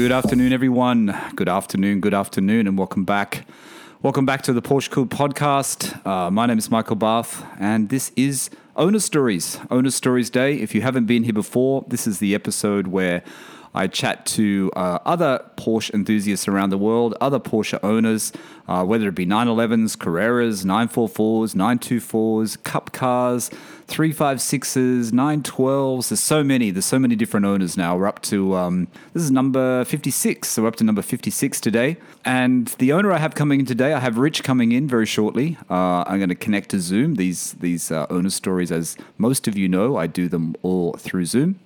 Good afternoon, everyone. Good afternoon, good afternoon, and welcome back. Welcome back to the Porsche Cooled podcast. Uh, my name is Michael Barth, and this is Owner Stories, Owner Stories Day. If you haven't been here before, this is the episode where I chat to uh, other Porsche enthusiasts around the world, other Porsche owners, uh, whether it be 911s, Carreras, 944s, 924s, Cup cars, 356s, 912s. There's so many. There's so many different owners now. We're up to, um, this is number 56. So we're up to number 56 today. And the owner I have coming in today, I have Rich coming in very shortly. Uh, I'm going to connect to Zoom. These, these uh, owner stories, as most of you know, I do them all through Zoom.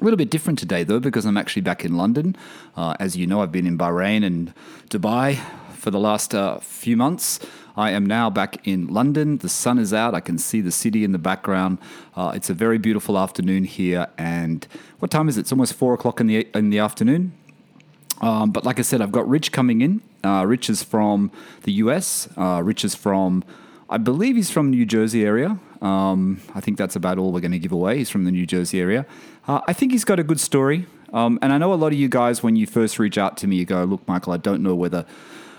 A little bit different today, though, because I'm actually back in London. Uh, as you know, I've been in Bahrain and Dubai for the last uh, few months. I am now back in London. The sun is out. I can see the city in the background. Uh, it's a very beautiful afternoon here. And what time is it? It's almost four o'clock in the in the afternoon. Um, but like I said, I've got Rich coming in. Uh, Rich is from the US. Uh, Rich is from, I believe he's from New Jersey area. Um, I think that's about all we're going to give away. He's from the New Jersey area. Uh, I think he's got a good story. Um, and I know a lot of you guys, when you first reach out to me, you go, "Look, Michael, I don't know whether."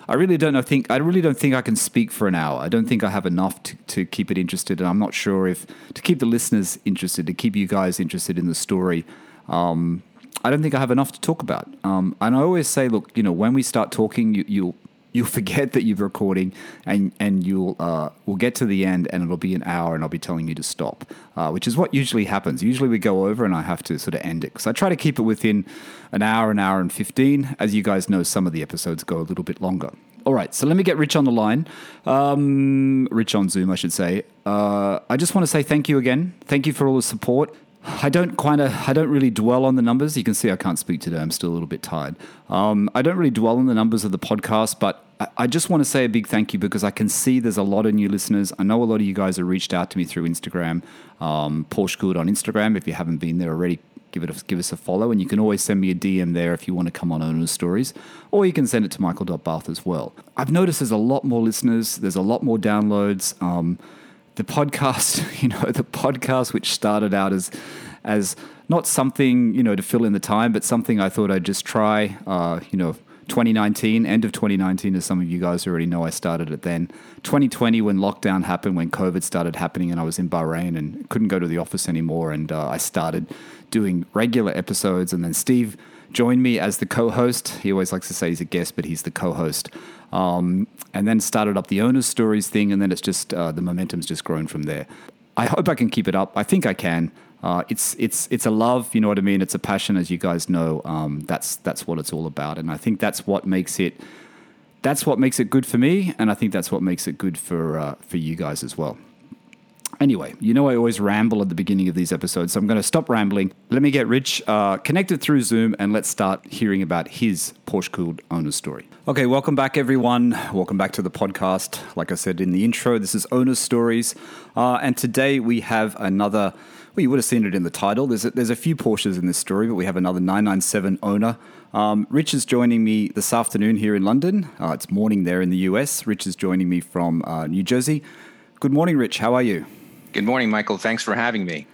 I really don't know. Think I really don't think I can speak for an hour. I don't think I have enough to, to keep it interested, and I'm not sure if to keep the listeners interested, to keep you guys interested in the story. Um, I don't think I have enough to talk about. Um, and I always say, look, you know, when we start talking, you, you'll you'll forget that you're recording and and you'll uh, we'll get to the end and it'll be an hour and I'll be telling you to stop, uh, which is what usually happens. Usually we go over and I have to sort of end it because I try to keep it within an hour, an hour and fifteen. As you guys know, some of the episodes go a little bit longer. All right, so let me get Rich on the line. Um, Rich on Zoom, I should say. Uh, I just want to say thank you again. Thank you for all the support. I don't kind of, I don't really dwell on the numbers. You can see I can't speak today. I'm still a little bit tired. Um, I don't really dwell on the numbers of the podcast, but I, I just want to say a big thank you because I can see there's a lot of new listeners. I know a lot of you guys have reached out to me through Instagram, um, Porsche Cooled on Instagram. If you haven't been there already, give it a, give us a follow, and you can always send me a DM there if you want to come on Owner Stories, or you can send it to Michael.Barth as well. I've noticed there's a lot more listeners. There's a lot more downloads. Um, the podcast, you know, the podcast which started out as as not something you know to fill in the time, but something I thought I'd just try. Uh, you know, 2019, end of 2019, as some of you guys already know, I started it then. 2020, when lockdown happened, when COVID started happening, and I was in Bahrain and couldn't go to the office anymore, and uh, I started doing regular episodes, and then Steve joined me as the co-host. He always likes to say he's a guest, but he's the co-host. Um, and then started up the owners stories thing, and then it's just uh, the momentum's just grown from there. I hope I can keep it up. I think I can. Uh, it's it's it's a love, you know what I mean. It's a passion, as you guys know. Um, that's that's what it's all about, and I think that's what makes it. That's what makes it good for me, and I think that's what makes it good for uh, for you guys as well. Anyway, you know I always ramble at the beginning of these episodes, so I'm going to stop rambling. Let me get Rich uh, connected through Zoom, and let's start hearing about his Porsche Cooled owner story. Okay, welcome back, everyone. Welcome back to the podcast. Like I said in the intro, this is Owner Stories, uh, and today we have another. Well, you would have seen it in the title. There's a, there's a few Porsches in this story, but we have another 997 owner. Um, Rich is joining me this afternoon here in London. Uh, it's morning there in the US. Rich is joining me from uh, New Jersey. Good morning, Rich. How are you? Good morning, Michael. Thanks for having me.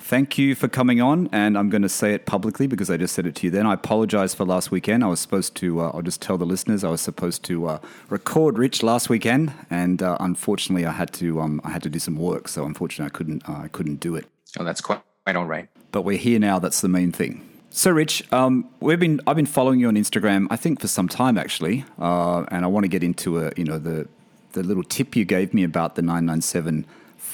Thank you for coming on, and I'm going to say it publicly because I just said it to you then. I apologize for last weekend. I was supposed to, uh, I'll just tell the listeners, I was supposed to uh, record Rich last weekend, and uh, unfortunately, I had to, um, I had to do some work, so unfortunately, I couldn't, uh, I couldn't do it. Oh, that's quite, quite all right. But we're here now. That's the main thing. So, Rich, um, we've been, I've been following you on Instagram, I think for some time actually, uh, and I want to get into a, you know, the, the little tip you gave me about the 997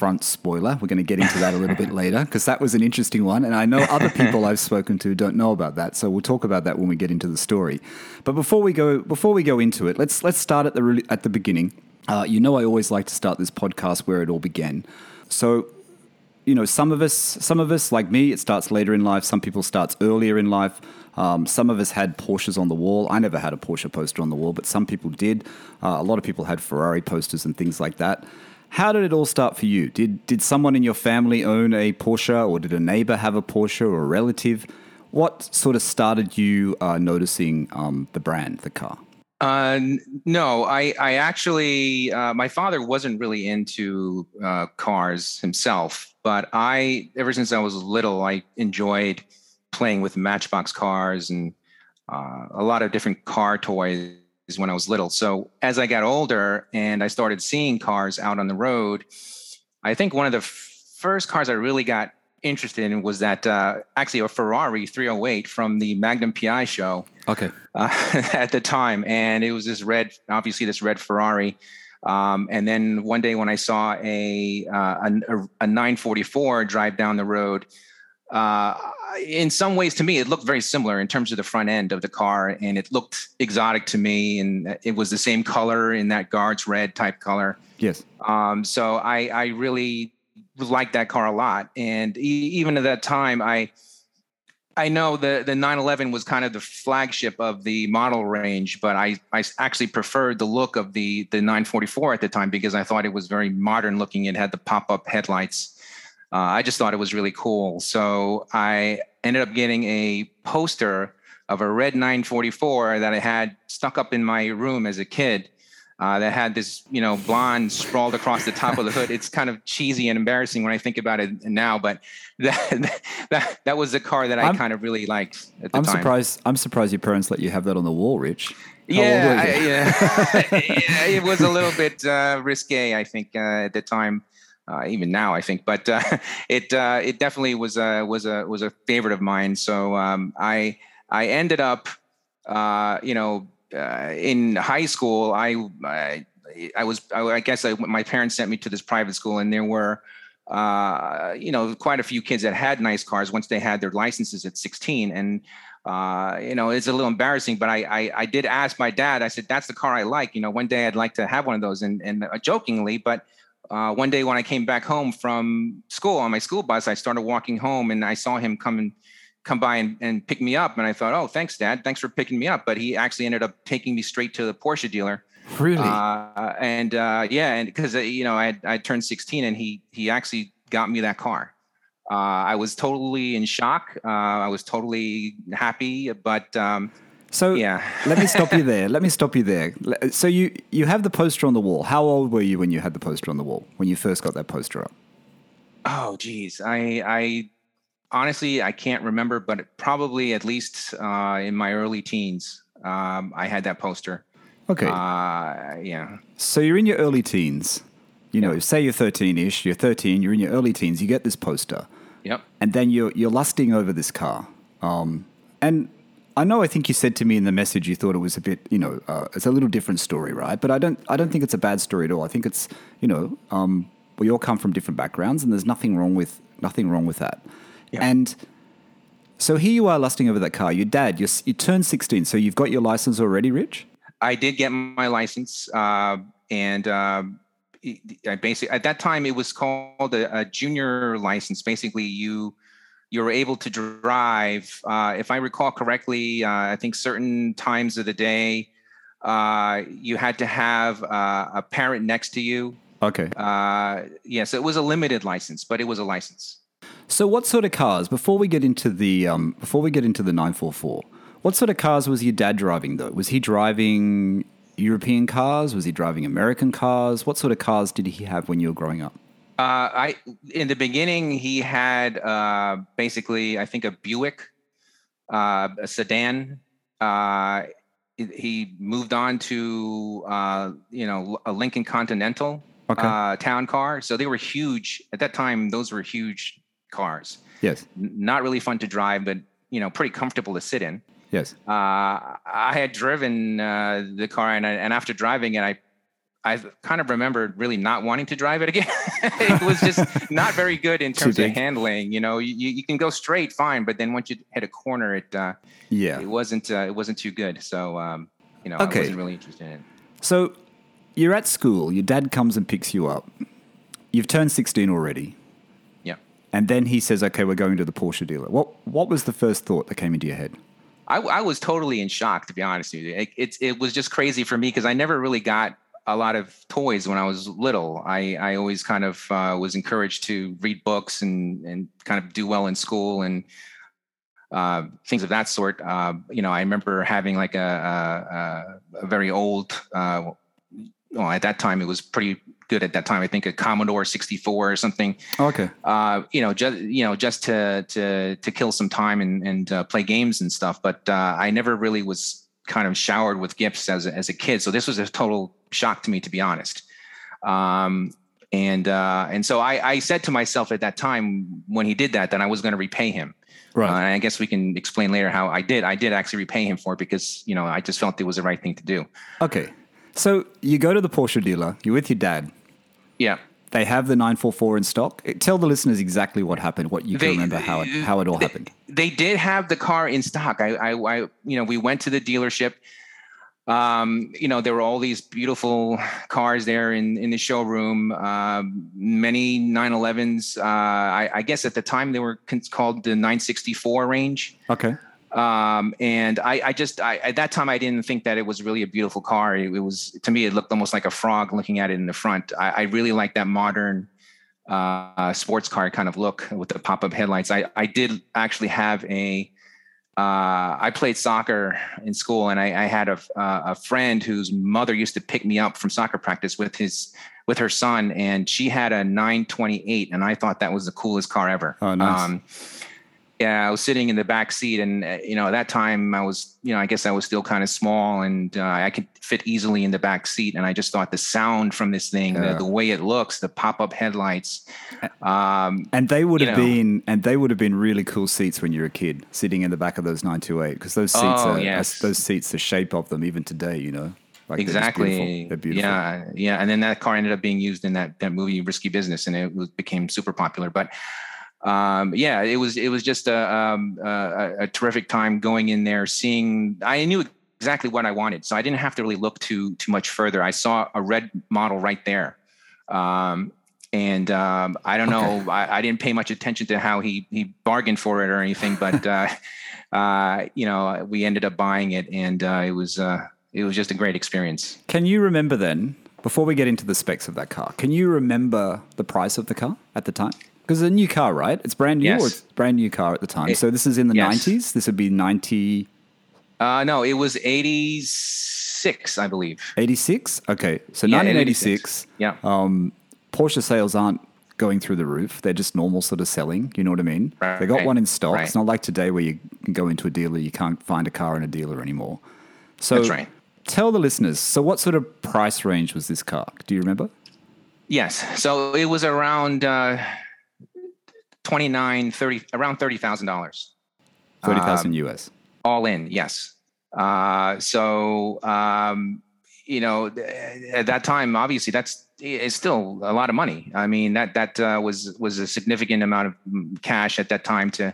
front spoiler. We're going to get into that a little bit later because that was an interesting one. And I know other people I've spoken to don't know about that. So we'll talk about that when we get into the story. But before we go, before we go into it, let's let's start at the at the beginning. Uh, you know, I always like to start this podcast where it all began. So, you know, some of us, some of us like me, it starts later in life. Some people starts earlier in life. Um, some of us had Porsches on the wall. I never had a Porsche poster on the wall, but some people did. Uh, a lot of people had Ferrari posters and things like that. How did it all start for you? Did did someone in your family own a Porsche, or did a neighbor have a Porsche, or a relative? What sort of started you uh, noticing um, the brand, the car? Uh, no, I, I actually, uh, my father wasn't really into uh, cars himself, but I, ever since I was little, I enjoyed playing with Matchbox cars and uh, a lot of different car toys when I was little. So as I got older and I started seeing cars out on the road, I think one of the f- first cars I really got interested in was that uh, actually a Ferrari 308 from the Magnum PI show. Okay. Uh, at the time, and it was this red, obviously this red Ferrari. Um, and then one day when I saw a, uh, a, a 944 drive down the road, uh, in some ways to me it looked very similar in terms of the front end of the car and it looked exotic to me and it was the same color in that guards red type color. Yes. Um, so I, I really liked that car a lot and e- even at that time i i know the the 911 was kind of the flagship of the model range but i i actually preferred the look of the the 944 at the time because i thought it was very modern looking. It had the pop-up headlights uh, I just thought it was really cool. So I ended up getting a poster of a red 944 that I had stuck up in my room as a kid. Uh, that had this, you know, blonde sprawled across the top of the hood. It's kind of cheesy and embarrassing when I think about it now, but that that, that was the car that I I'm, kind of really liked at the I'm time. surprised. I'm surprised your parents let you have that on the wall, Rich. yeah, I, yeah. yeah, it was a little bit uh, risque, I think, uh, at the time uh, even now, I think. But uh, it uh, it definitely was a was a was a favorite of mine. So um, I I ended up, uh, you know, uh, in high school. I I, I was I, I guess I, my parents sent me to this private school, and there were. Uh, you know, quite a few kids that had nice cars once they had their licenses at 16, and uh, you know, it's a little embarrassing, but I, I, I did ask my dad. I said, "That's the car I like. You know, one day I'd like to have one of those." And and jokingly, but uh, one day when I came back home from school on my school bus, I started walking home and I saw him come and come by and, and pick me up. And I thought, oh, thanks, Dad. Thanks for picking me up. But he actually ended up taking me straight to the Porsche dealer. Really? Uh, and uh, yeah, and because uh, you know I I turned 16 and he he actually got me that car. Uh, I was totally in shock. Uh, I was totally happy, but um, so yeah. let me stop you there. Let me stop you there. So you you have the poster on the wall. How old were you when you had the poster on the wall? When you first got that poster up? Oh, geez. I I honestly I can't remember, but probably at least uh, in my early teens, um, I had that poster. Okay. Uh, yeah. So you're in your early teens. You know, say you're 13ish. You're 13. You're in your early teens. You get this poster. Yep. And then you're you're lusting over this car. Um, and I know. I think you said to me in the message you thought it was a bit, you know, uh, it's a little different story, right? But I don't. I don't think it's a bad story at all. I think it's, you know, um, we all come from different backgrounds, and there's nothing wrong with nothing wrong with that. And so here you are lusting over that car. Your dad, you you turned 16, so you've got your license already, Rich. I did get my license, uh, and uh, I basically at that time it was called a, a junior license. Basically, you you were able to drive. Uh, if I recall correctly, uh, I think certain times of the day, uh, you had to have uh, a parent next to you. Okay. Uh, yes, it was a limited license, but it was a license. So, what sort of cars? Before we get into the um, before we get into the nine four four, what sort of cars was your dad driving though? Was he driving European cars? Was he driving American cars? What sort of cars did he have when you were growing up? Uh, I in the beginning he had uh, basically I think a Buick, uh, a sedan. Uh, he moved on to uh, you know a Lincoln Continental okay. Uh, town car. So they were huge at that time. Those were huge cars. Yes. Not really fun to drive, but you know pretty comfortable to sit in. Yes. I had driven the car, and, I, and after driving it, I I kind of remembered really not wanting to drive it again. it was just not very good in terms of handling. You know, you, you can go straight, fine, but then once you hit a corner, it uh, yeah, it wasn't uh, it wasn't too good. So um, you know, okay. I wasn't really interested in it. So you're at school. Your dad comes and picks you up. You've turned 16 already. Yeah. And then he says, "Okay, we're going to the Porsche dealer." What What was the first thought that came into your head? I, I was totally in shock, to be honest with you. It, it, it was just crazy for me because I never really got a lot of toys when I was little. I, I always kind of uh, was encouraged to read books and, and kind of do well in school and uh, things of that sort. Uh, you know, I remember having like a, a, a very old, uh, well, at that time it was pretty good at that time. I think a Commodore 64 or something. Okay. Uh, you know, just you know, just to to to kill some time and and uh, play games and stuff. But uh, I never really was kind of showered with gifts as a, as a kid. So this was a total shock to me, to be honest. Um, and uh, and so I, I said to myself at that time when he did that that I was going to repay him. Right. Uh, and I guess we can explain later how I did. I did actually repay him for it because you know I just felt it was the right thing to do. Okay. So you go to the Porsche dealer, you're with your dad. Yeah. They have the 944 in stock. Tell the listeners exactly what happened, what you can They- remember how it, how it all they, happened. They did have the car in stock. I, I, I, you know, we went to the dealership. Um, you know, there were all these beautiful cars there in, in the showroom. Um, many 911s. Uh, I, I guess at the time they were called the 964 range. Okay. Um, and I, I just I, at that time I didn't think that it was really a beautiful car. It, it was to me it looked almost like a frog looking at it in the front. I, I really like that modern uh, sports car kind of look with the pop up headlights. I I did actually have a uh, I played soccer in school, and I, I had a uh, a friend whose mother used to pick me up from soccer practice with his with her son, and she had a 928, and I thought that was the coolest car ever. Oh, nice. Um, yeah, I was sitting in the back seat, and uh, you know, at that time I was, you know, I guess I was still kind of small, and uh, I could fit easily in the back seat. And I just thought the sound from this thing, Yeah. the, the way it looks, the pop-up headlights, um, And they would have know. been, and they would have been really cool seats when you were a kid, sitting in the back of those 928, because those seats Oh, are, yes. those seats, the shape of them, even today, you know, like they're exactly. beautiful. They're beautiful. Yeah, yeah. And then that car ended up being used in that that movie Risky Business, and it was, became super popular. But um, yeah, it was it was just a, um, a a terrific time going in there, seeing. I knew exactly what I wanted, so I didn't have to really look too too much further. I saw a red model right there. Um, and um, I don't know. I, I didn't pay much attention to how he he bargained for it or anything, but uh, uh, you know, we ended up buying it, and uh, it was uh, it was just a great experience. Can you remember then, before we get into the specs of that car, can you remember the price of the car at the time? Because it's a new car, right? It's brand new Yes. or it's a brand new car at the time. It- so this is in the yes. 90s. This would be 90, Uh, no, it was eighty six, I believe. 86? Okay. So Yeah, 1986. Yeah. Um, Porsche sales aren't going through the roof. They're just normal sort of selling. You know what I mean? They got one in stock. right. It's not like today where you can go into a dealer, you can't find a car in a dealer anymore. So right. tell the listeners. So what sort of price range was this car? Do you remember? Yes. So it was around uh, 29, 30, around thirty thousand dollars. Thirty thousand Um, US. all in yes. Uh, so um, you know at that time obviously that's it's still a lot of money. I mean that that uh, was was a significant amount of mm, cash at that time to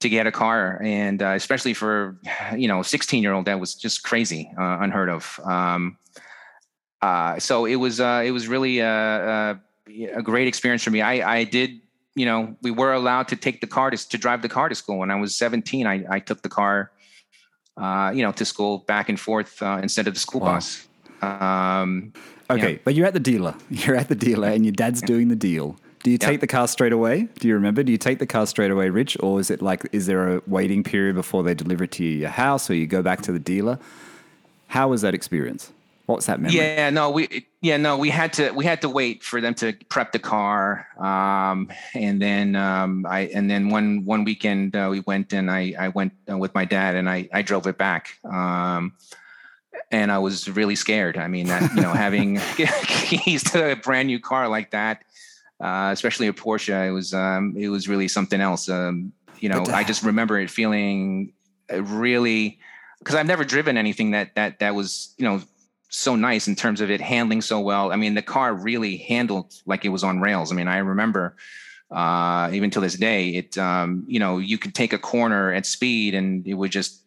to get a car. And uh, especially for you know 16 year old that was just crazy uh, unheard of. Um, uh, so it was uh, it was really a, a, a great experience for me. I i did you know, we were allowed to take the car to, to drive the car to school. When I was 17, I, I took the car, uh, you know, to school back and forth uh, instead of the school Wow. bus. Um, Okay, yeah. but you're at the dealer. You're at the dealer, and your dad's doing the deal. Do you Yeah. take the car straight away? Do you remember? Do you take the car straight away, Rich, or is it like is there a waiting period before they deliver it to your house, or you go back to the dealer? How was that experience? What's that memory? yeah, no, we, yeah, no, we had to, we had to wait for them to prep the car. Um, and then, um, I, and then one, one weekend, uh, we went and I, I went uh, with my dad and I, I drove it back. Um, and I was really scared. I mean, that, you know, having keys to a brand new car like that, uh, especially a Porsche, it was, um, it was really something else. Um, you know, But, uh, I just remember it feeling really, because I've never driven anything that, that, that was, you know, so nice in terms of it handling so well. I mean, the car really handled like it was on rails. I mean, I remember uh, even to this day, it um, you know you could take a corner at speed and it would just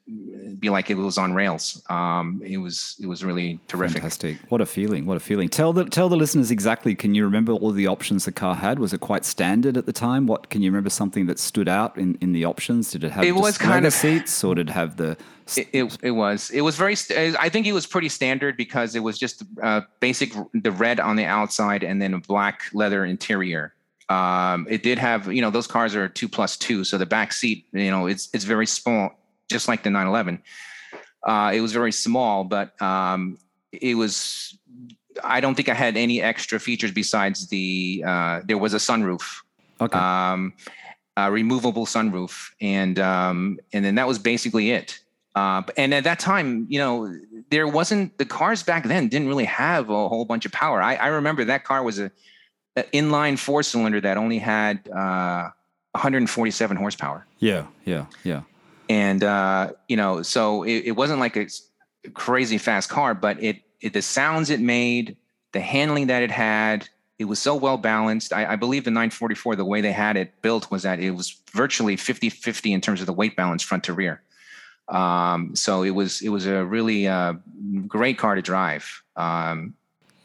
be like it was on rails. Um, it was it was really terrific. Fantastic. What a feeling. What a feeling. Tell the tell the listeners exactly, can you remember all the options the car had? Was it quite standard at the time? What can you remember something that stood out in, in the options? Did it have It was kind of- seats or did it have the It, it, it was it was very I think it was pretty standard because it was just uh, basic the red on the outside and then a black leather interior. Um, it did have you know those cars are two plus two, so the back seat you know it's it's very small, just like the 911. Uh, it was very small, but um, it was I don't think I had any extra features besides the uh, there was a sunroof. Okay. Um, a removable sunroof, and um, and then that was basically it. Uh, and at that time, you know, there wasn't the cars back then didn't really have a whole bunch of power. I, I remember that car was a, a inline four cylinder that only had uh, 147 horsepower. yeah, yeah, yeah. And uh, you know, so it, it wasn't like a crazy fast car, but it, it the sounds it made, the handling that it had, it was so well balanced. I, I believe the 944, the way they had it built was that it was virtually 50-50 in terms of the weight balance front to rear. Um, so it was it was a really uh, great car to drive. Um,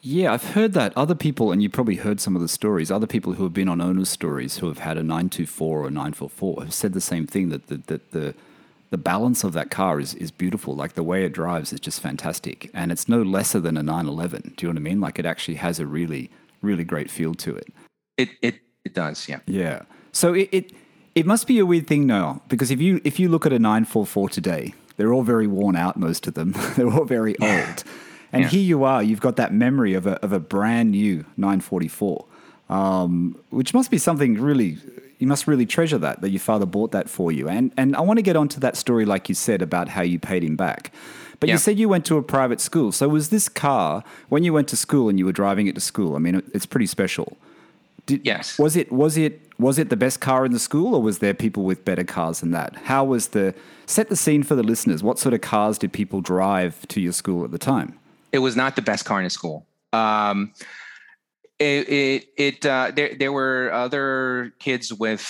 Yeah, I've heard that other people, and you probably heard some of the stories. Other people who have been on owners' stories who have had a nine two four or a nine four four have said the same thing that the that the the balance of that car is is beautiful. Like the way it drives is just fantastic, and it's no lesser than a nine eleven. Do you know what I mean? Like it actually has a really really great feel to it. it it it does, yeah. Yeah. So it, it it must be a weird thing now because if you if you look at a 944 today, they're all very worn out most of them. they're all very old. And Yeah. here you are, you've got that memory of a of a brand new 944. Um, which must be something really you must really treasure that that your father bought that for you. And and I want to get onto that story like you said about how you paid him back. But you said you went to a private school. So was this car when you went to school and you were driving it to school? I mean, it- it's pretty special. Did, Yes. Was it was it was it the best car in the school, or was there people with better cars than that? How was the set the scene for the listeners? What sort of cars did people drive to your school at the time? it was not the best car in the school. Um, it it, it uh, there there were other kids with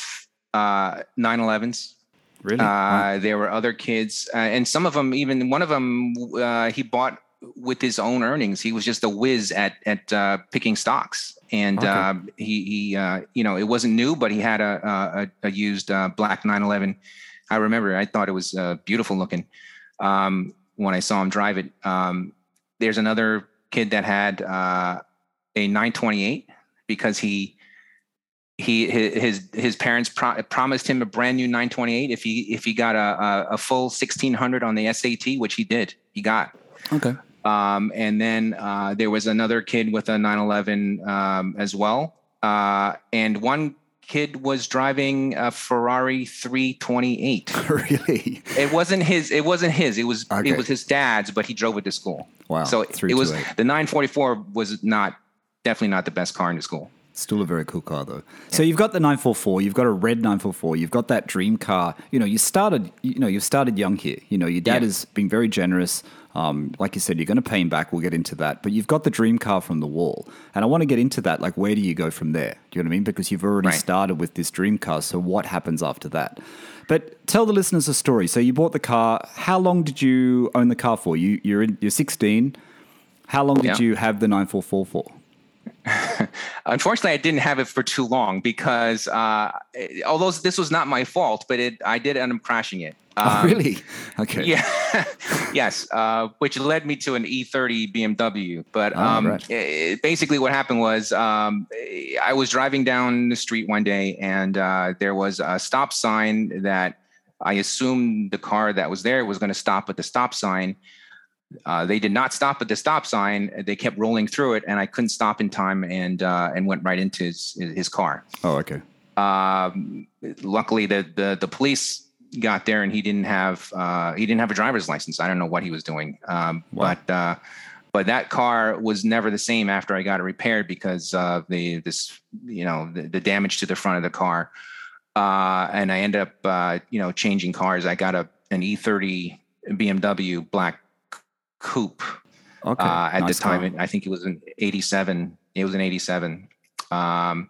uh, 911s. Really? Uh, there were other kids, uh, and some of them, even one of them, uh, he bought with his own earnings. He was just a whiz at at uh, picking stocks, and Okay. uh, he he uh, you know it wasn't new, but he had a a, a used uh, black 911. I remember, I thought it was uh, beautiful looking um, when I saw him drive it. Um, there's another kid that had uh, a 928 because he he his his parents pro- promised him a brand new 928 if he if he got a, a a full 1600 on the SAT, which he did. He got. okay. Um, and then uh, there was another kid with a 911 um, as well. Uh, and one kid was driving a Ferrari 328. really? It wasn't his. It wasn't his. It was Okay. it was his dad's, but he drove it to school. Wow, So it, it was the 944 was not definitely not the best car in the school. Still a very cool car though. So you've got the 944, you've got a red 944, you've got that dream car. You know, you started, you know, you've started young here. You know, your dad Yeah. has been very generous. Um, like you said, you're going to pay him back. We'll get into that. But you've got the dream car from the wall, and I want to get into that. Like, where do you go from there? Do you know what I mean? Because you've already Right. started with this dream car. So what happens after that? But tell the listeners a story. So you bought the car. How long did you own the car for? You you're in, you're 16. How long did Yeah. you have the 944 for? Unfortunately, I didn't have it for too long because uh, although this was not my fault, but it I did end up crashing it. oh, Um, really? Okay. Yeah. yes. Uh, which led me to an E30 BMW. But Oh, um, right. eh, basically, what happened was um, I was driving down the street one day, and uh, there was a stop sign that I assumed the car that was there was going to stop at the stop sign. Uh, they did not stop at the stop sign. They kept rolling through it, and I couldn't stop in time, and uh, and went right into his his car Oh, okay. um, luckily the, the the police got there and he didn't have uh, he didn't have a driver's license. I don't know what he was doing, um, Wow. but uh, but that car was never the same after I got it repaired because of the this you know the, the damage to the front of the car, uh, and I ended up uh, you know changing cars. I got a an E30 BMW black coupe Okay. uh, at nice the time. car. I think it was an '87. It was an '87. Um,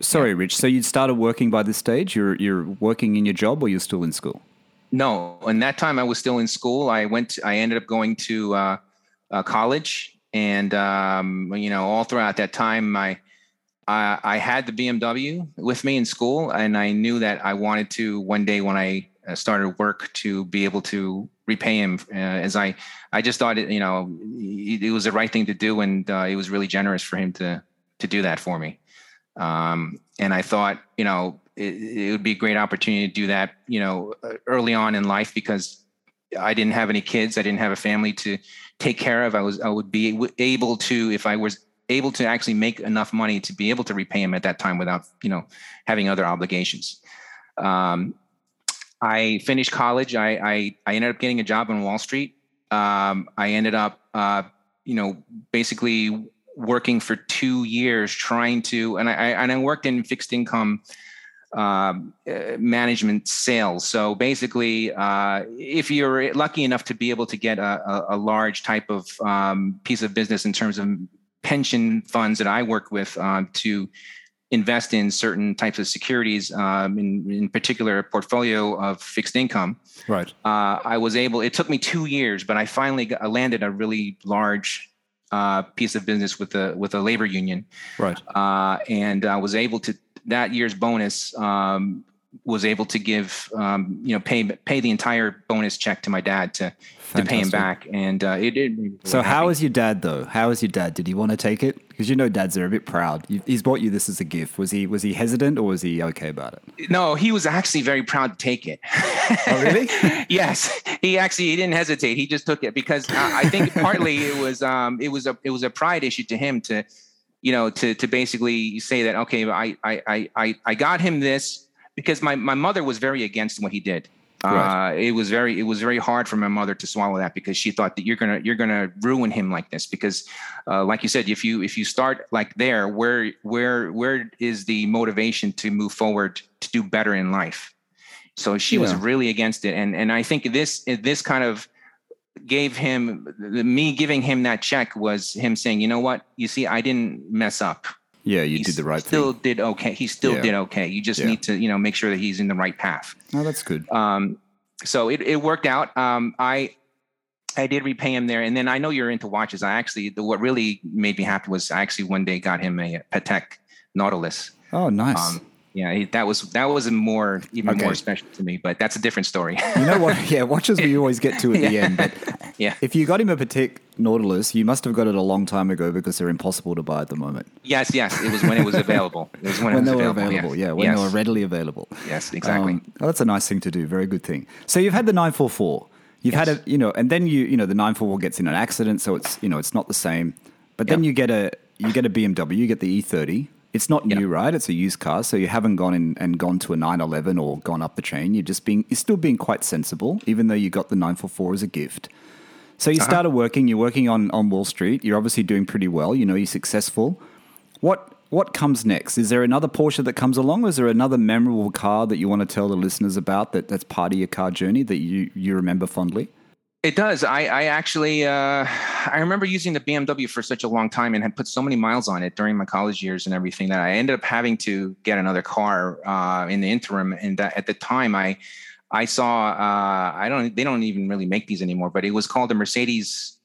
Sorry, Rich. So you'd started working by this stage? You're you're working in your job, or you're still in school? No, in that time I was still in school. I went. I ended up going to uh, uh, college, and um, you know, all throughout that time, I, I I had the BMW with me in school, and I knew that I wanted to one day when I started work to be able to repay him. Uh, as I, I just thought it, you know, it, it was the right thing to do, and uh, it was really generous for him to to do that for me. Um, and I thought, you know, it, it would be a great opportunity to do that, you know, uh, early on in life because I didn't have any kids. I didn't have a family to take care of. I was I would be able to if I was able to actually make enough money to be able to repay him at that time without you know having other obligations. Um, I finished college. I, I, I ended up getting a job on Wall Street. Um, I ended up uh, you know basically working for two years trying to and I, and I worked in fixed income um, uh, management sales. So basically, uh, if you're lucky enough to be able to get a, a, large type of um, piece of business in terms of pension funds that I work with um, to invest in certain types of securities, um, in, in particular, a portfolio of fixed income. Right. Uh, I was able. It took me two years, but I finally got, landed a really large uh, piece of business with a with a labor union. Right. Uh, and I was able to that year's bonus um, was able to give um, you know pay pay the entire bonus check to my dad to to pay him back. And uh, it, it so happy. how was your dad though? How was your dad? Did he want to take it? Because you know dads are a bit proud. He's bought you this as a gift. Was he was he hesitant or was he okay about it? No he was actually very proud to take it. Oh really? Yes. He actually he didn't hesitate. He just took it because uh, i think partly it was um it was a it was a pride issue to him to you know to to basically say that okay i i i i got him this because my, my mother was very against what he did. Right. Uh, it was very it was very hard for my mother to swallow that because she thought that you're gonna you're gonna ruin him like this because uh, like you said if you if you start like there where where where is the motivation to move forward to do better in life so she yeah. was really against it and and I think this this kind of gave him me giving him that check was him saying you know what you see I didn't mess up yeah, you did the right thing. Still thing. did okay. He still yeah. did okay. You just yeah. need to, you know, make sure that he's in the right path. Oh, that's good. Um, so it, it worked out. Um, I I did repay him there, and then I know you're into watches. I actually, the, what really made me happy was I actually one day got him a Patek Nautilus. Oh, nice. Um, yeah, that was that was more even okay. more special to me, but that's a different story. you know what? Yeah, watches we always get to at yeah. the end. But yeah, if you got him a Patek Nautilus, you must have got it a long time ago because they're impossible to buy at the moment. Yes, yes, it was when it was available. It was when, when it was they were available. available yeah. yeah, when yes. they were readily available. Yes, exactly. Um, oh, that's a nice thing to do. Very good thing. So you've had the nine four four. You've yes. had a, you know, and then you, you know, the nine four four gets in an accident, so it's, you know, it's not the same. But then yep. you get a, you get a BMW, you get the E30 it's not new, right? It's a used car, so you haven't gone in and gone to a 911 or gone up the chain. You're just being, you're still being quite sensible, even though you got the 944 as a gift. So you uh-huh. started working. You're working on on Wall Street. You're obviously doing pretty well. You know, you're successful. What what comes next? Is there another Porsche that comes along? Or is there another memorable car that you want to tell the listeners about that that's part of your car journey that you you remember fondly? It does. I, I actually, uh, I remember using the BMW for such a long time and had put so many miles on it during my college years and everything that I ended up having to get another car uh, in the interim. And that, at the time, I, I saw, uh, I don't, they don't even really make these anymore, but it was called a Mercedes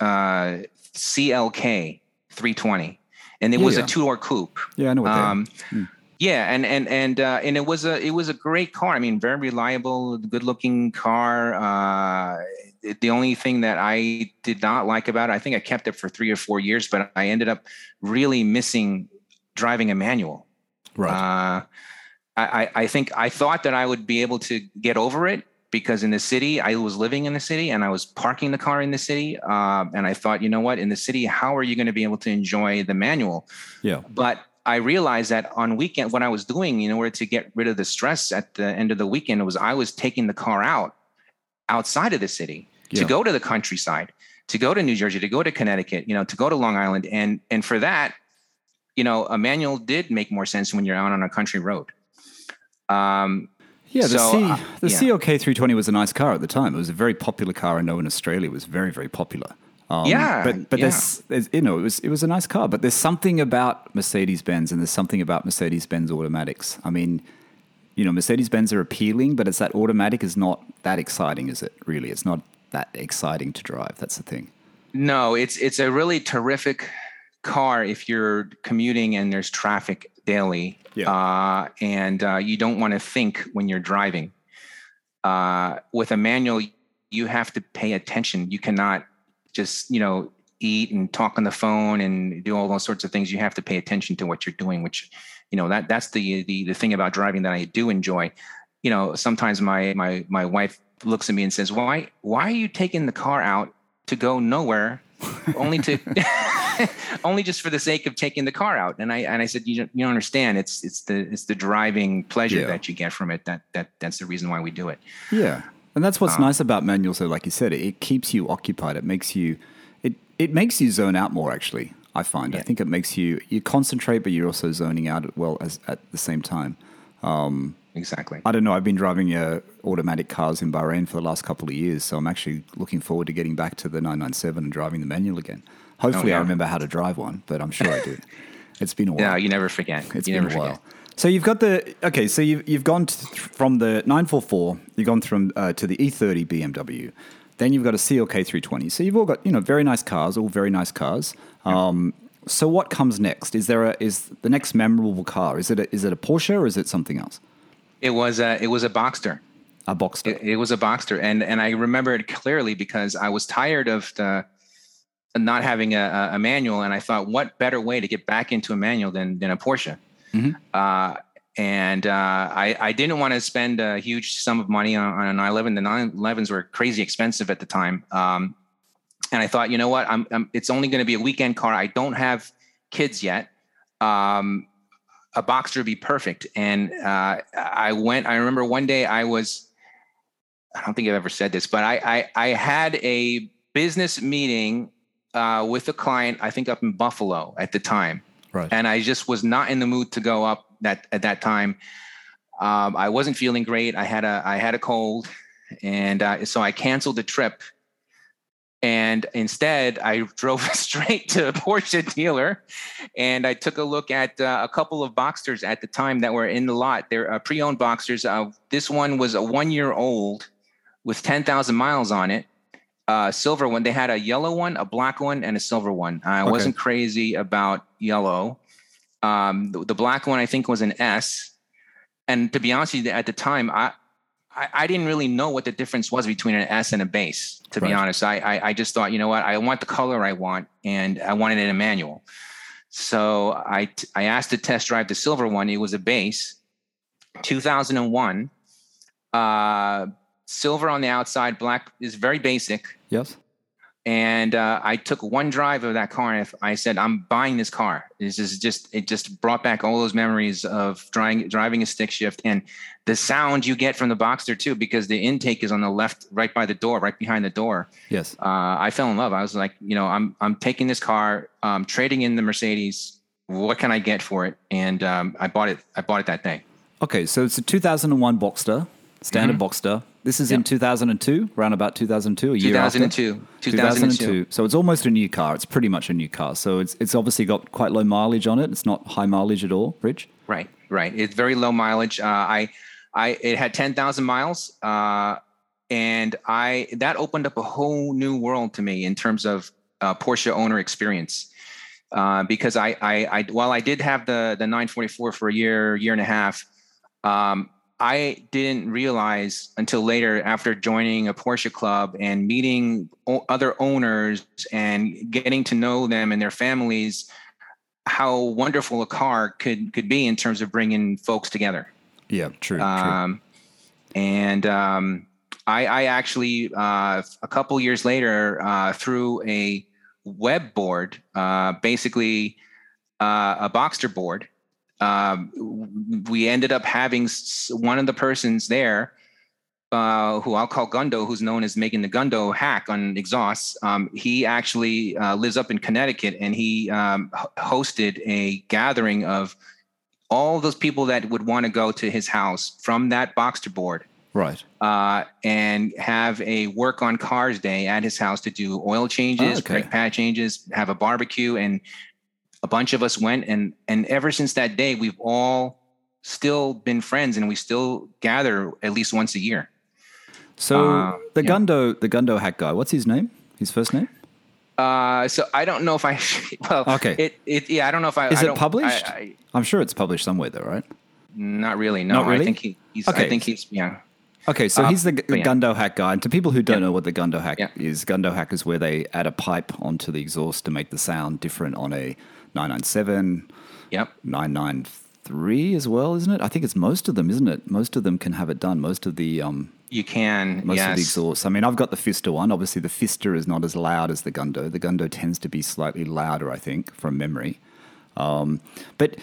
uh, CLK 320, and it yeah, was yeah. a two door coupe. Yeah, I know what um, hmm. Yeah, and and and uh, and it was a it was a great car. I mean, very reliable, good looking car. Uh, the only thing that I did not like about it, I think I kept it for three or four years, but I ended up really missing driving a manual. Right. Uh, I, I think I thought that I would be able to get over it because in the city, I was living in the city and I was parking the car in the city. Uh, and I thought, you know what, in the city, how are you going to be able to enjoy the manual? Yeah. But I realized that on weekend, what I was doing in order to get rid of the stress at the end of the weekend was I was taking the car out outside of the city yeah. to go to the countryside, to go to New Jersey, to go to Connecticut, you know, to go to Long Island. And and for that, you know, a manual did make more sense when you're out on a country road. Um, yeah, the, so, C, uh, the yeah. CLK 320 was a nice car at the time. It was a very popular car. I know in Australia it was very, very popular. Um, yeah, but but yeah. There's, there's, you know it was it was a nice car, but there's something about Mercedes Benz and there's something about Mercedes Benz automatics. I mean, you know, Mercedes Benz are appealing, but it's that automatic is not that exciting, is it? Really, it's not that exciting to drive. That's the thing. No, it's it's a really terrific car if you're commuting and there's traffic daily, yeah. uh, and uh, you don't want to think when you're driving. Uh, with a manual, you have to pay attention. You cannot just you know eat and talk on the phone and do all those sorts of things. You have to pay attention to what you're doing, which you know that that's the the the thing about driving that I do enjoy. You know, sometimes my my my wife looks at me and says, "Why why are you taking the car out to go nowhere, only to only just for the sake of taking the car out?" And I and I said, "You don't, you don't understand. It's it's the it's the driving pleasure Yeah. that you get from it. That that that's the reason why we do it." Yeah, and that's what's um, nice about manuals. So, like you said, it, it keeps you occupied. It makes you it it makes you zone out more. Actually, I find. I think it makes you you concentrate, but you're also zoning out well as at the same time. Um, Exactly. I don't know. I've been driving uh, automatic cars in Bahrain for the last couple of years, so I'm actually looking forward to getting back to the 997 and driving the manual again. Hopefully, I yeah. remember how to drive one, but I'm sure I do. It's been a while. No, you never forget. It's you been never a while. forget. So you've got the okay. So you've you've gone to, from the 944. You've gone from uh, to the E30 BMW. Then you've got a CLK 320. So you've all got you know very nice cars, all very nice cars. Um, so what comes next? Is there a is the next memorable car? Is it a, is it a Porsche or is it something else? It was a it was a Boxster. A Boxster. It, it was a Boxster, and and I remember it clearly because I was tired of the not having a, a- a manual, and I thought, what better way to get back into a manual than than a Porsche? Uh, and uh, I, I didn't want to spend a huge sum of money on, on a 911. The 911s were crazy expensive at the time. Um, and I thought, you know what? I'm, I'm it's only going to be a weekend car. I don't have kids yet. Um, a would be perfect. And uh, I went. I remember one day I was. I don't think I've ever said this, but I I, I had a business meeting uh, with a client. I think up in Buffalo at the time Right. and I just was not in the mood to go up that at that time. Um, I wasn't feeling great. I had a I had a cold, and uh, so I canceled the trip. And instead, I drove straight to a Porsche dealer, and I took a look at uh, a couple of Boxsters at the time that were in the lot. They're uh, pre-owned Boxsters. Uh, this one was a one-year-old with 10,000 miles on it. Uh, silver one. They had a yellow one, a black one, and a silver one. I Okay. wasn't crazy about yellow. Um, the, the black one I think was an S. And to be honest with you, at the time, I, I I didn't really know what the difference was between an S and a base. To Right. be honest, I, I I just thought, you know what, I want the color I want, and I wanted it in a manual. So I t- I asked to test drive the silver one. It was a base, 2001. Uh, silver on the outside, black is very basic. Yes. And uh, I took one drive of that car, and I said, "I'm buying this car." This is just it just brought back all those memories of driving driving a stick shift and the sound you get from the Boxster too, because the intake is on the left, right by the door, right behind the door. Yes. Uh, I fell in love. I was like, you know, I'm I'm taking this car, um, trading in the Mercedes. What can I get for it? And um, I bought it. I bought it that day. Okay, so it's a 2001 Boxster, standard Boxster. This is in 2002, around about 2002, a year after. 2002. 2002. So it's almost a new car. It's pretty much a new car. So it's it's obviously got quite low mileage on it. It's not high mileage at all, Rich. Right, right. It's very low mileage. Uh, I, I, it had ten thousand miles, uh, and I that opened up a whole new world to me in terms of uh, Porsche owner experience. Uh, because I, I, I, while I did have the the 944 for a year, year and a half, um, I didn't realize until later, after joining a Porsche club and meeting o- other owners and getting to know them and their families, how wonderful a car could could be in terms of bringing folks together. Yeah, true. true. Um, and um, I, I actually uh, a couple years later uh, through a web board, uh, basically uh, a Boxster board. Um, we ended up having one of the persons there, uh, who I'll call Gundo, who's known as making the Gundo hack on exhausts. Um, he actually uh, lives up in Connecticut, and he um, hosted a gathering of all those people that would want to go to his house from that Boxster board right. uh, and have a work on cars day at his house to do oil changes, Oh, okay. brake pad changes, have a barbecue, and a bunch of us went. and And ever since that day, we've all still been friends, and we still gather at least once a year. So Uh, the yeah. Gundo, the Gundo hack guy. What's his name? His first name? Uh, so I don't know if I well, Okay. It, it yeah, I don't know if I Is I it published? I, I'm sure it's published somewhere, though, right? not really. No, Not really? I think he, he's. Okay. I think he's. Yeah. Okay, so Uh, he's the, the yeah. Gundo hack guy. And to people who don't Yeah. know what the Gundo hack Yeah. is, Gundo hack is where they add a pipe onto the exhaust to make the sound different on a 997, Yep. 993 as well, isn't it? I think it's most of them, isn't it? Most of them can have it done. Most of the um, You can. most yes. of the exhausts. I mean, I've got the Fister one. Obviously, the Fister is not as loud as the Gundo. The Gundo tends to be slightly louder, I think, from memory. Um, but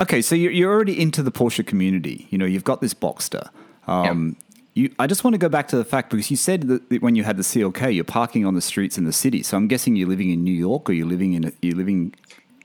okay, so you're, you're already into the Porsche community. You know, you've got this Boxster. Um, you, I just want to go back to the fact because you said that when you had the CLK, you're parking on the streets in the city. So I'm guessing you're living in New York, or you're living in a, you're living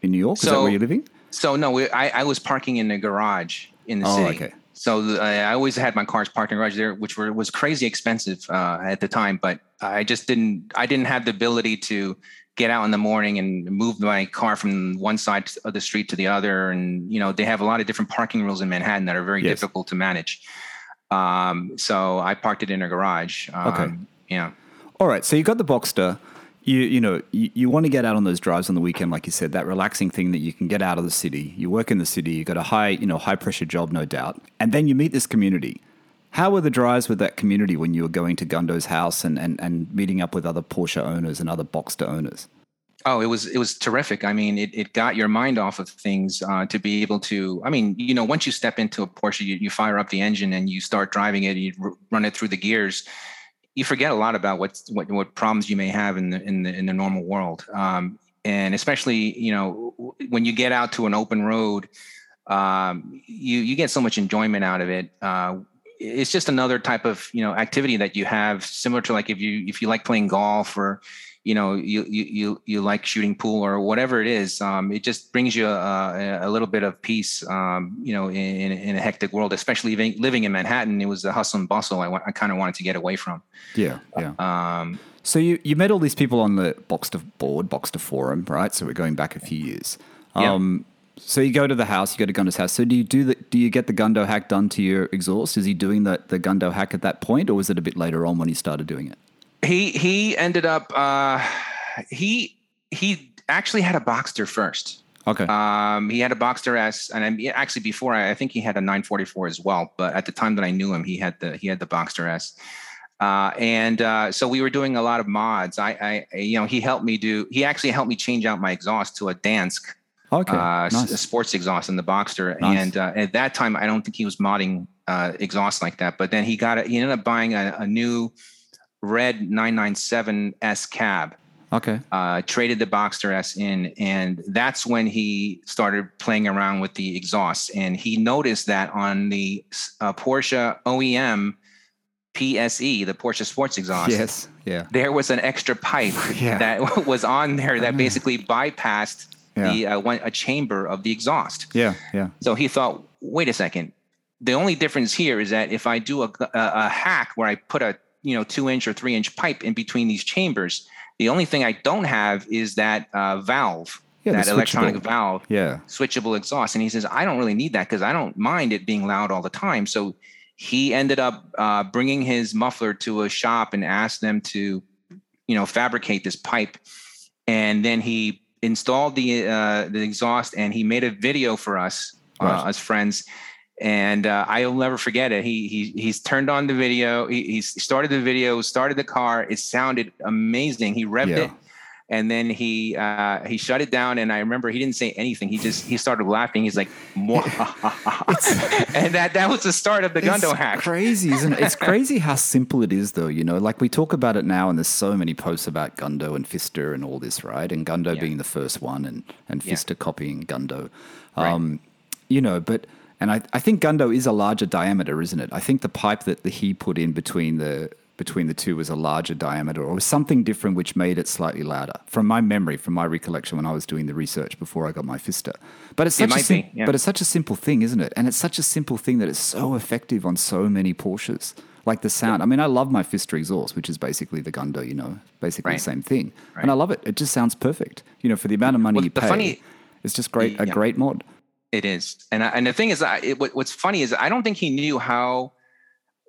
in New York. Is that So- where you're living? So no, we, I, I was parking in the garage in the Oh, city. okay. So the, I I always had my cars parked in the garage there, which were was crazy expensive uh, at the time. But I just didn't I didn't have the ability to get out in the morning and move my car from one side of the street to the other. And you know they have a lot of different parking rules in Manhattan that are very Yes. difficult to manage. Um, so I parked it in a garage. Um, Okay. Yeah. All right, so you got the Boxster. You you know you, you want to get out on those drives on the weekend, like you said, that relaxing thing that you can get out of the city. You work in the city. You got a high you know high pressure job, no doubt, and then you meet this community. How were the drives with that community when you were going to Gundo's house and, and, and meeting up with other Porsche owners and other Boxster owners? Oh, it was it was terrific. I mean, it, it got your mind off of things uh, to be able to. I mean, you know, once you step into a Porsche, you, you fire up the engine and you start driving it. You r- run it through the gears. You forget a lot about what what what problems you may have in the in the in the normal world. Um, and especially, you know, when you get out to an open road, um, you you get so much enjoyment out of it. Uh, it's just another type of you know activity that you have, similar to like if you if you like playing golf or you know you you you, like shooting pool or whatever it is um, it just brings you a, a little bit of peace um, you know in, in a hectic world especially living, in manhattan it was the hustle and bustle i, I kind of wanted to get away from Yeah, yeah. um, So you, you met all these people on the box Boxster board, box Boxster forum, right? So we're going back a few years. Yeah. Um, so you go to the house, you go to Gundo's house. So do you do the, do you get the Gundo hack done to your exhaust? Is he doing the, the Gundo hack at that point, or was it a bit later on when he started doing it? He he ended up uh, he he actually had a boxster first Okay. Um, he had a Boxster S, and I actually before I, I think he had a 944 as well. But at the time that I knew him, he had the he had the Boxster S. Uh, and uh, so we were doing a lot of mods. I, I, you know, he helped me do. He actually helped me change out my exhaust to a Dansk okay. uh, nice. a sports exhaust in the Boxster. Nice. And uh, at that time, I don't think he was modding uh, exhaust like that. But then he got it. He ended up buying a, a new red 997 S cab okay. uh, traded the Boxster S in, and that's when he started playing around with the exhaust. And he noticed that on the uh, Porsche OEM PSE, the Porsche Sports exhaust, Yes. Yeah. there was an extra pipe Yeah. that was on there that basically bypassed Yeah. the uh, one, a chamber of the exhaust. Yeah. Yeah. So he thought, wait a second. The only difference here is that if I do a, a, a hack where I put a you know two inch or three inch pipe in between these chambers, the only thing I don't have is that uh, valve, Yeah, that electronic valve, Yeah. switchable exhaust. And he says, I don't really need that because I don't mind it being loud all the time. So he ended up uh, bringing his muffler to a shop and asked them to, you know, fabricate this pipe. And then he installed the uh, the exhaust and he made a video for us uh, Right. as friends. And uh, I'll never forget it. He he he's turned on the video. He, he started the video, started the car. It sounded amazing. He revved Yeah. it, and then he uh, he shut it down. And I remember he didn't say anything. He just he started laughing. He's like, and that that was the start of the Gundo it's hack. crazy, isn't it? It's crazy how simple it is, though. You know, like we talk about it now, and there's so many posts about Gundo and Fister and all this, right? And Gundo Yeah. being the first one, and and Yeah. Fister copying Gundo. Right. Um, You know, but and I, I think Gundo is a larger diameter, isn't it? I think the pipe that the, he put in between the between the two was a larger diameter, or something different, which made it slightly louder. From my memory, from my recollection, when I was doing the research before I got my Fister. But it's It such a sim- be, yeah. but it's such a simple thing, isn't it? And it's such a simple thing that it's so effective on so many Porsches. Like the sound. I mean, I love my Fister exhaust, which is basically the Gundo, you know, basically Right. the same thing. Right. And I love it. It just sounds perfect. You know, for the amount of money Well, you the pay, funny- it's just great. A Yeah. great mod. It is, and I, and the thing is, I, it, what, what's funny is I don't think he knew how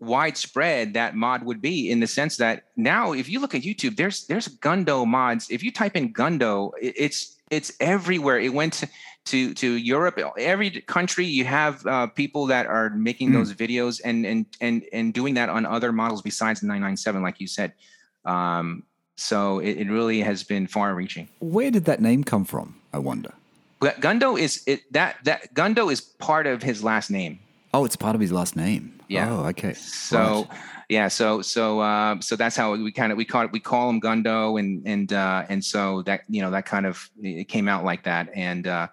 widespread that mod would be in the sense that now if you look at YouTube, there's there's Gundo mods. If you type in Gundo, it, it's it's everywhere. It went to to, to Europe, every country. You have uh, people that are making Mm. those videos and and and and doing that on other models besides the 997, like you said. Um, so it, it really has been far-reaching. Where did that name come from? I wonder. Gundo is it that that Gundo is part of his last name. Oh, it's part of his last name. Yeah. Oh, okay. So, Right. yeah. So, so, uh, so that's how we kind of we call it. We call him Gundo, and and uh, and so that you know that kind of it came out like that, and uh,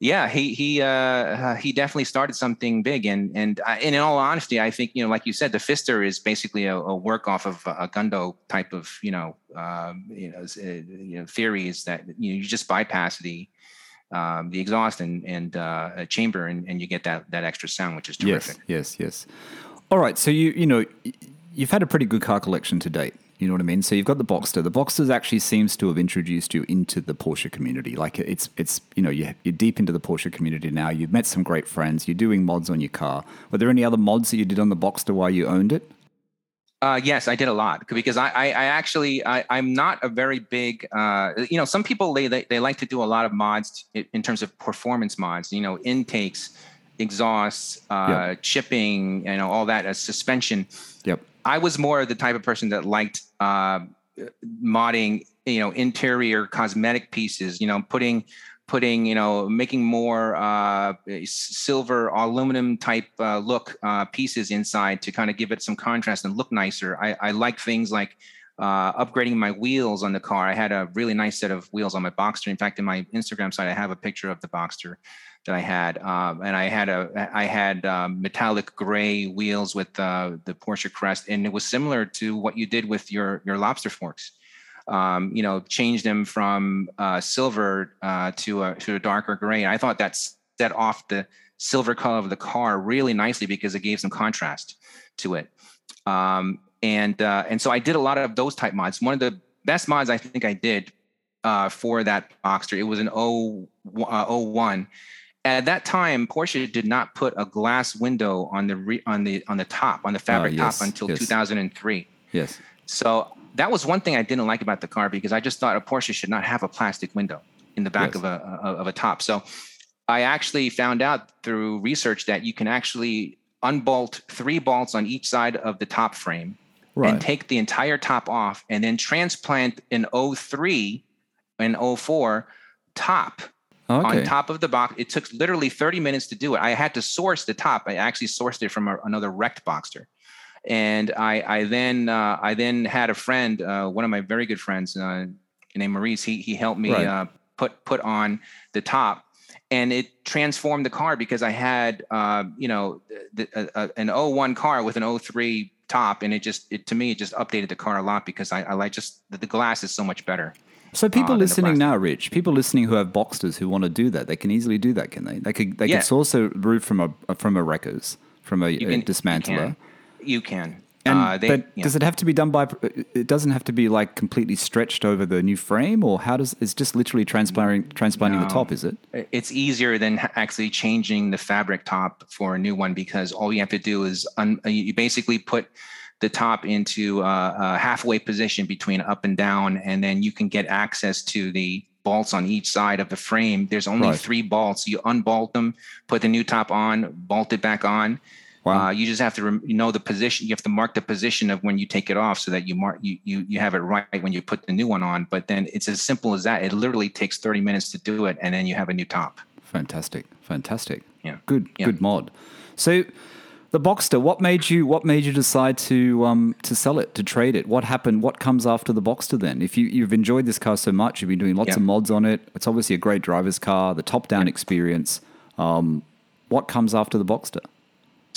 yeah, he he uh, uh, he definitely started something big, and and I, and in all honesty, I think you know, like you said, the Fister is basically a, a work off of a Gundo type of you know um, you know uh, you know theories that you know you just bypass the um, the exhaust and and uh, a chamber, and, and you get that that extra sound, which is terrific. Yes, yes, yes. All right. So you you know you've had a pretty good car collection to date. You know what I mean? So you've got the Boxster. The Boxster actually seems to have introduced you into the Porsche community. Like it's it's you know you're, you're deep into the Porsche community now. You've met some great friends. You're doing mods on your car. Were there any other mods that you did on the Boxster while you owned it? Uh, yes, I did a lot because I, I, I actually, I, I'm not a very big, uh, you know, some people they, they they like to do a lot of mods in terms of performance mods. You know, intakes, exhausts, uh, Yeah. chipping, you know, all that, as suspension. Yep. I was more the type of person that liked uh, modding, you know, interior cosmetic pieces. You know, putting putting you know making more uh, silver aluminum type uh, look uh, pieces inside to kind of give it some contrast and look nicer. I, I like things like uh, upgrading my wheels on the car. I had a really nice set of wheels on my Boxster. In fact, in my Instagram site, I have a picture of the Boxster that I had, um, and I had a I had um, metallic gray wheels with uh, the Porsche crest, and it was similar to what you did with your your lobster forks. Um, you know, changed them from uh, silver uh, to a to a darker gray. And I thought that set off the silver color of the car really nicely because it gave some contrast to it. Um, and uh, and so I did a lot of those type mods. One of the best mods I think I did uh, for that Boxster. It was an 0, uh, 01. At that time, Porsche did not put a glass window on the re, on the on the top on the fabric yes, top until yes. 2003. Yes. So that was one thing I didn't like about the car because I just thought a Porsche should not have a plastic window in the back Yes. of a of a top. So I actually found out through research that you can actually unbolt three bolts on each side of the top frame Right. and take the entire top off and then transplant an 03 and 04 top okay. on top of the box. It took literally 30 minutes to do it. I had to source the top. I actually sourced it from a, another wrecked Boxster. And I, I then uh, I then had a friend, uh, one of my very good friends, uh, named Maurice. He he helped me Right. uh, put put on the top, and it transformed the car because I had uh, you know the, a, a, an 01 car with an 03 top, and it just it to me it just updated the car a lot because I, I like just the, the glass is so much better. So people the listening now, Rich, people listening who have Boxsters who want to do that, they can easily do that, can they? They could they Yeah. could source a roof from a from a wreckers, from a, a You dismantler. You can. And, uh, they, but does it have to be done by? It doesn't have to be like completely stretched over the new frame, or how does it's just literally transplanting transplanting the top? Is it? it's easier than actually changing the fabric top for a new one because all you have to do is un, you basically put the top into a, a halfway position between up and down, and then you can get access to the bolts on each side of the frame. There's only Right. three bolts. You unbolt them, put the new top on, bolt it back on. Wow. Uh, you just have to rem- you know the position. You have to mark the position of when you take it off, so that you mark you you you have it right when you put the new one on. But then it's as simple as that. It literally takes 30 minutes to do it, and then you have a new top. Fantastic, fantastic. Yeah. Good, Yeah. good mod. So, the Boxster, what made you what made you decide to um to sell it to trade it? What happened? What comes after the Boxster then? If you you've enjoyed this car so much, you've been doing lots Yeah. of mods on it. It's obviously a great driver's car. The top down experience. Um, what comes after the Boxster?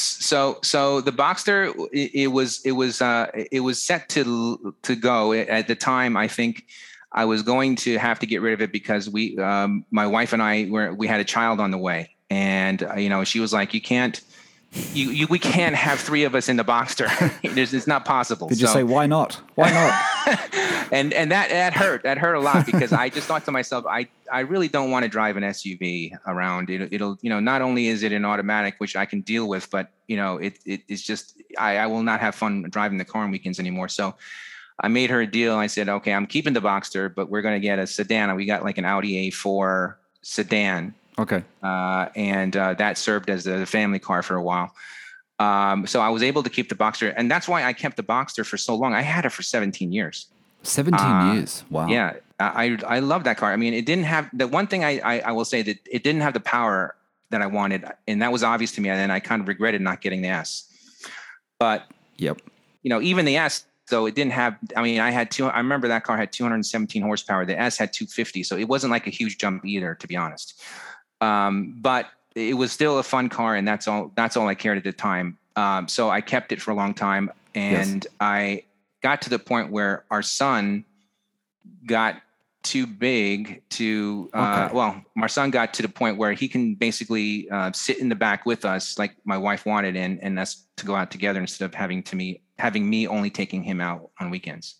So so the Boxster it, it was it was uh it was set to to go. At the time I think I was going to have to get rid of it because we um my wife and I were we had a child on the way. And uh, you know she was like you can't you, you we can't have three of us in the Boxster it's, it's not possible Did you say why not? Why not? and and that that hurt that hurt a lot because I just thought to myself I I really don't want to drive an SUV around. It, it'll you know not only is it an automatic which I can deal with but you know it, it it's just I, I will not have fun driving the car on weekends anymore. So I made her a deal. I said okay I'm keeping the Boxster but we're going to get a sedan. We got like an Audi A4 sedan okay. uh, and uh, that served as the family car for a while. Um, so I was able to keep the Boxster, and that's why I kept the Boxster for so long. I had it for 17 years. Seventeen Uh, years. Wow. Yeah, I I love that car. I mean, it didn't have the one thing I, I I will say that it didn't have the power that I wanted, and that was obvious to me. And then I kind of regretted not getting the S. But Yep. you know, even the S, though it didn't have. I mean, I had two. I remember that car had 217 horsepower. The S had 250, so it wasn't like a huge jump either, to be honest. Um, but it was still a fun car, and that's all. That's all I cared at the time. Um, so I kept it for a long time, and I got to the point where our son got too big to uh, Okay. well my son got to the point where he can basically uh, sit in the back with us like my wife wanted and and us to go out together instead of having to me having me only taking him out on weekends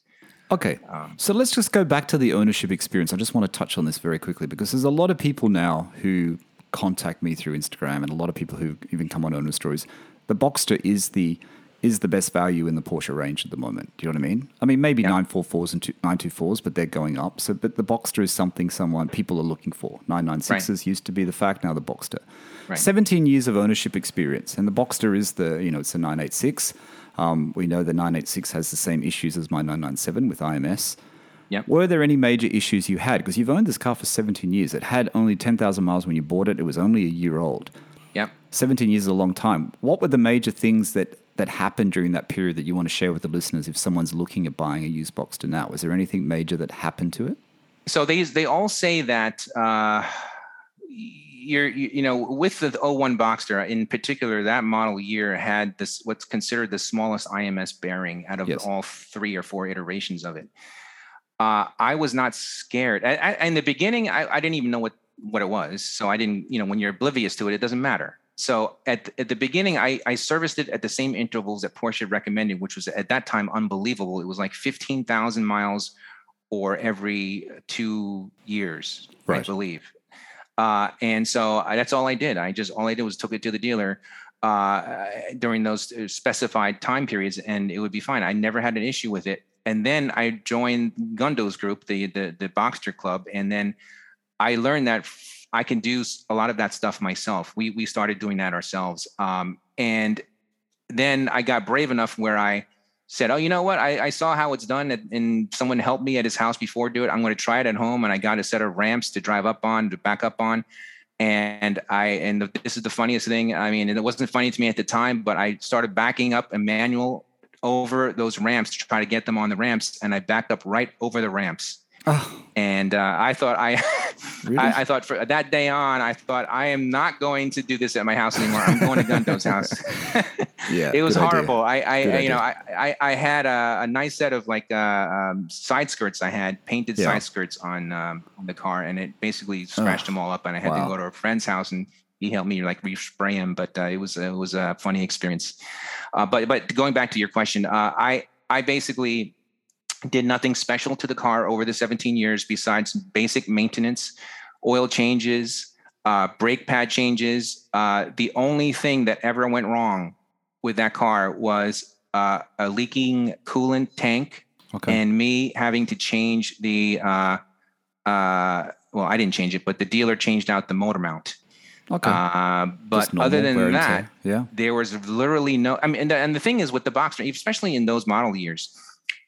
Okay. Um, So let's just go back to the ownership experience. I just want to touch on this very quickly because there's a lot of people now who contact me through Instagram and a lot of people who even come on owner stories. The Boxster is the is the best value in the Porsche range at the moment. Do you know what I mean? I mean maybe Yeah. 944s and two- 924s, but they're going up. So but the Boxster is something someone people are looking for. 996s used to be the fact, now the Boxster. Right. 17 years of ownership experience and the Boxster is the, you know, it's a 986. Um, we know the 986 has the same issues as my 997 with IMS. Yep. Were there any major issues you had? Because you've owned this car for 17 years. It had only 10,000 miles when you bought it. It was only a year old. yep 17 years is a long time. What were the major things that, that happened during that period that you want to share with the listeners if someone's looking at buying a used Boxster now? Was there anything major that happened to it? so they they all say that uh you're you, you know with the 01 Boxster in particular that model year had this what's considered the smallest IMS bearing out of Yes. all three or four iterations of it uh, I was not scared. I, I, in the beginning, I, I didn't even know what, what it was. So I didn't, you know, when you're oblivious to it, it doesn't matter. So at, at the beginning, I, I serviced it at the same intervals that Porsche recommended, which was at that time unbelievable. It was like 15,000 miles or every two years, I believe. Uh, and so I, that's all I did. I just, all I did was took it to the dealer uh, during those uh, specified time periods and it would be fine. I never had an issue with it. And then I joined Gundo's group, the, the, the Boxster Club. And then I learned that I can do a lot of that stuff myself. We, we started doing that ourselves. Um, and then I got brave enough where I said, "Oh, you know what? I, I saw how it's done, and, someone helped me at his house before do it. I'm going to try it at home." And I got a set of ramps to drive up on, to back up on, and I and the, this is the funniest thing. I mean, it wasn't funny to me at the time, but I started backing up a manual over those ramps to try to get them on the ramps, and I backed up right over the ramps. Oh, And uh, I thought I, Really? I, I thought for that day on, I thought I am not going to do this at my house anymore. I'm going to Gundo's house. yeah. it was good idea. horrible. I, I, Good you know, I, I, I had a, a nice set of like uh, um, side skirts. I had painted Yeah. side skirts on um, on the car, and it basically scratched them all up. And I had wow. to go to a friend's house, and he helped me like respray them. But uh, it was it was a funny experience. Uh, but but going back to your question, uh, I I basically did nothing special to the car over the 17 years besides basic maintenance, oil changes, uh, brake pad changes. Uh, the only thing that ever went wrong with that car was uh, a leaking coolant tank Okay. and me having to change the. Uh, uh, well, I didn't change it, but the dealer changed out the motor mount. okay. Uh, but other than that, yeah. there was literally no. I mean, and the, and the thing is with the Boxster, especially in those model years,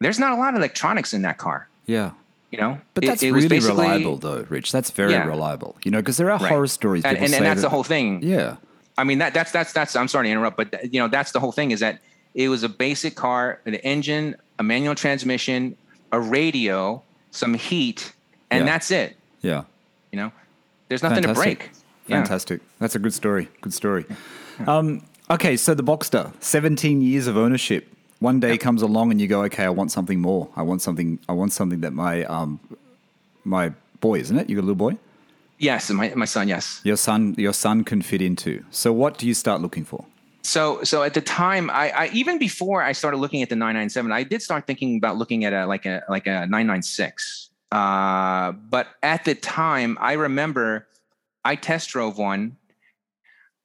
there's not a lot of electronics in that car. Yeah. You know, But It- that's it really reliable, though, Rich. That's very Yeah. reliable. You know, because there are Right. horror stories. And, and, and that's that- the whole thing. Yeah. I mean, that that's that's that's. I'm sorry to interrupt, but you know, that's the whole thing. Is that it was a basic car, an engine, a manual transmission, a radio, some heat, and Yeah. that's it. Yeah. You know, there's nothing Fantastic. to break. Yeah. Fantastic. That's a good story. Good story. Um, okay, so the Boxster, 17 years of ownership. One day comes along and you go, okay, I want something more. I want something. I want something that my um, my boy, isn't it? You got a little boy. Yes, my my son. Yes. Your son, your son can fit into. So what do you start looking for? So so at the time, I, I even before I started looking at the 997, I did start thinking about looking at a like a like a 996. Uh, but at the time, I remember I test drove one.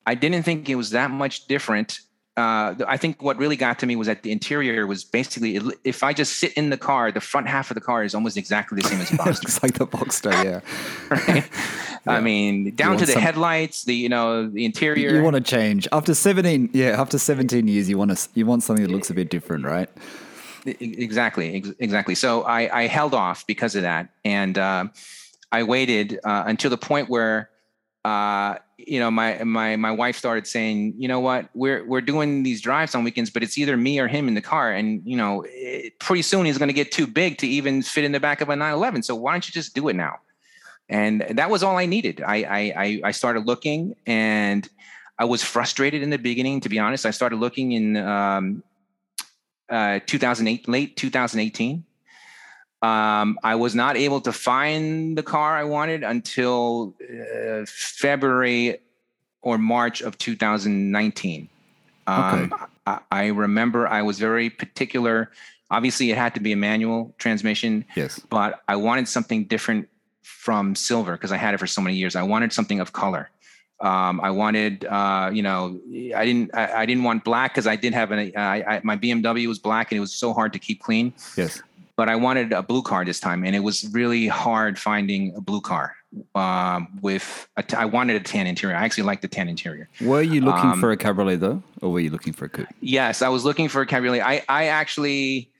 I didn't think it was that much different. Uh, I think what really got to me was that the interior was basically if I just sit in the car, the front half of the car is almost exactly the same as a Boxster. Looks like the Boxster. Yeah. right? I mean, down to the some- headlights, the you know the interior. You want to change after 17. Yeah, after 17 years, you want to you want something that looks a bit different, right? Exactly, ex- exactly. So I, I held off because of that, and uh, I waited uh, until the point where uh, you know, my my my wife started saying, you know what, we're we're doing these drives on weekends, but it's either me or him in the car, and you know, it, pretty soon he's going to get too big to even fit in the back of a 911. So why don't you just do it now? And that was all I needed. I I I started looking, and I was frustrated in the beginning. To be honest, I started looking in um, uh, 2008, late 2018 um, I was not able to find the car I wanted until uh, February or March of 2019. Um, okay. I, I, remember I was very particular. Obviously, it had to be a manual transmission. Yes. But I wanted something different from silver because I had it for so many years. I wanted something of color. Um, I wanted, uh, you know, I didn't, I, I didn't want black because I did have an, I, I, my BMW was black and it was so hard to keep clean. Yes but I wanted a blue car this time, and it was really hard finding a blue car. Um, with a t- I wanted a tan interior. I actually like the tan interior. Were you looking um, for a cabriolet though, or were you looking for a coupe? Yes, I was looking for a cabriolet. I I actually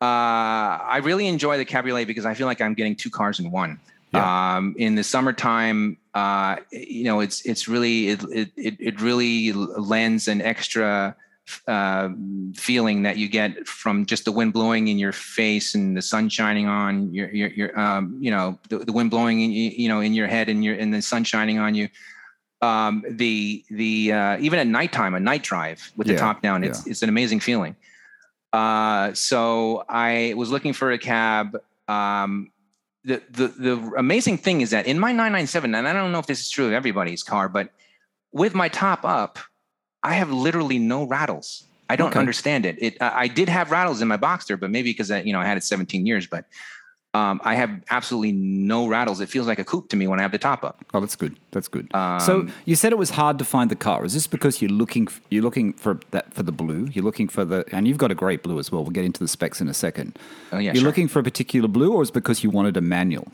uh, I really enjoy the cabriolet because I feel like I'm getting two cars in one. Yeah. Um, in the summertime, uh, you know, it's it's really it it it really lends an extra uh, feeling that you get from just the wind blowing in your face and the sun shining on your, your, your um, you know, the, the, wind blowing in, you know, in your head and your, and the sun shining on you. Um, the, the, uh, even at nighttime, a night drive with the top down, it's, yeah. it's an amazing feeling. Uh, so I was looking for a cab. Um, the, the, the amazing thing is that in my 997, and I don't know if this is true of everybody's car, but with my top up, I have literally no rattles. I don't okay. understand it. It I did have rattles in my Boxster, but maybe because I, you know I had it 17 years. But um, I have absolutely no rattles. It feels like a coupe to me when I have the top up. Oh, that's good. That's good. Um, so you said it was hard to find the car. Is this because you're looking you're looking for that for the blue? You're looking for the and you've got a great blue as well. We'll get into the specs in a second. Oh yeah. You're sure. looking for a particular blue, or is it because you wanted a manual?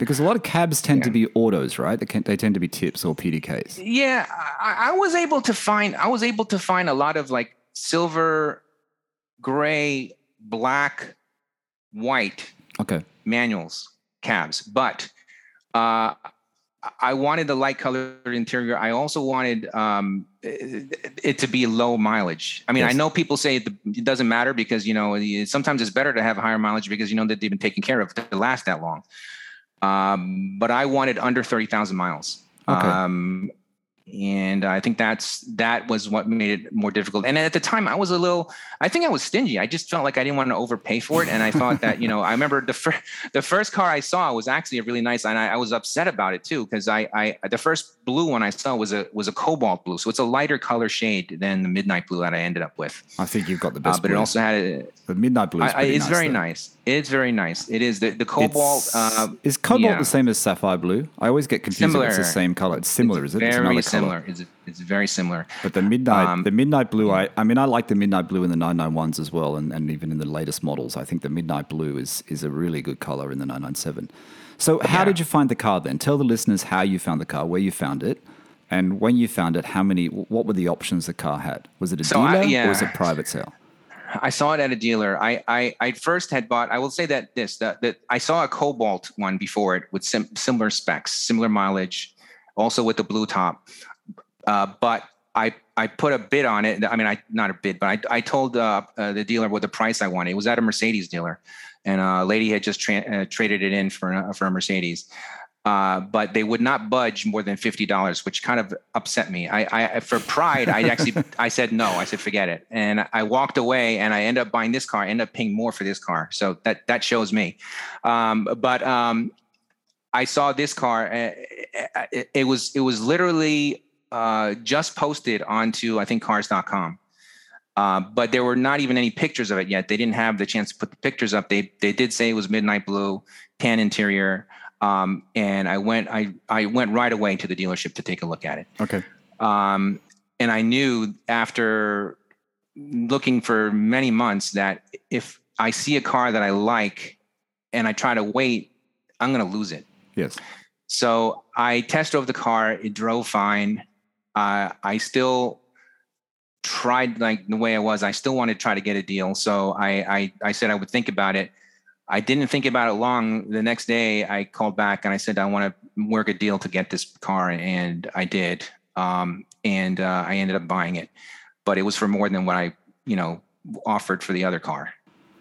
Because a lot of cabs tend yeah. to be autos, right? They, can, they tend to be tips or PDKs. Yeah, I, I was able to find. I was able to find a lot of like silver, gray, black, white. Okay. Manuals cabs, but uh, I wanted the light colored interior. I also wanted um, it, to be low mileage. I mean, yes. I know people say it doesn't matter because you know sometimes it's better to have higher mileage because you know that they've been taken care of to last that long. Um, but I wanted under 30,000 miles. Okay. Um, and I think that's that was what made it more difficult. And at the time, I was a little. I think I was stingy. I just felt like I didn't want to overpay for it, and I thought that you know. I remember the first the first car I saw was actually a really nice, and I, I was upset about it too because I I the first blue one I saw was a was a cobalt blue, so it's a lighter color shade than the midnight blue that I ended up with. I think you've got the best. Uh, but blue. it also had a, the midnight blue. I, it's nice, very though. nice. It's very nice. It is the the cobalt. Uh, is cobalt yeah. the same as sapphire blue? I always get confused. Similar. If it's the same color. It's similar, it's is it? Very similar. It's, it's very similar. But the midnight, um, the midnight blue. I, I mean, I like the midnight blue in the 991s as well, and, and even in the latest models. I think the midnight blue is is a really good color in the 997. So, how yeah. did you find the car then? Tell the listeners how you found the car, where you found it, and when you found it, how many? What were the options the car had? Was it a so dealer I, yeah. or was it private sale? I saw it at a dealer. I, I, I first had bought. I will say that this that, that I saw a Cobalt one before it with sim, similar specs, similar mileage, also with the blue top. Uh, but I I put a bid on it. I mean, I not a bid, but I I told uh, uh, the dealer what the price I wanted. It was at a Mercedes dealer, and a lady had just tra- uh, traded it in for uh, for a Mercedes. Uh, but they would not budge more than fifty dollars, which kind of upset me. I, I for pride, I actually I said no. I said forget it, and I walked away. And I end up buying this car. I ended up paying more for this car, so that that shows me. Um, but um, I saw this car. It, it, was it was literally uh, just posted onto I think Cars.com. Uh, but there were not even any pictures of it yet. They didn't have the chance to put the pictures up. They they did say it was midnight blue, tan interior. Um, and I went, I, I went right away to the dealership to take a look at it. Okay. Um, and I knew after looking for many months that if I see a car that I like and I try to wait, I'm going to lose it. Yes. So I test drove the car. It drove fine. Uh, I still tried like the way I was. I still wanted to try to get a deal. So I, I, I said I would think about it. I didn't think about it long. The next day, I called back and I said, I want to work a deal to get this car, and I did. Um, and uh, I ended up buying it, but it was for more than what I, you know, offered for the other car.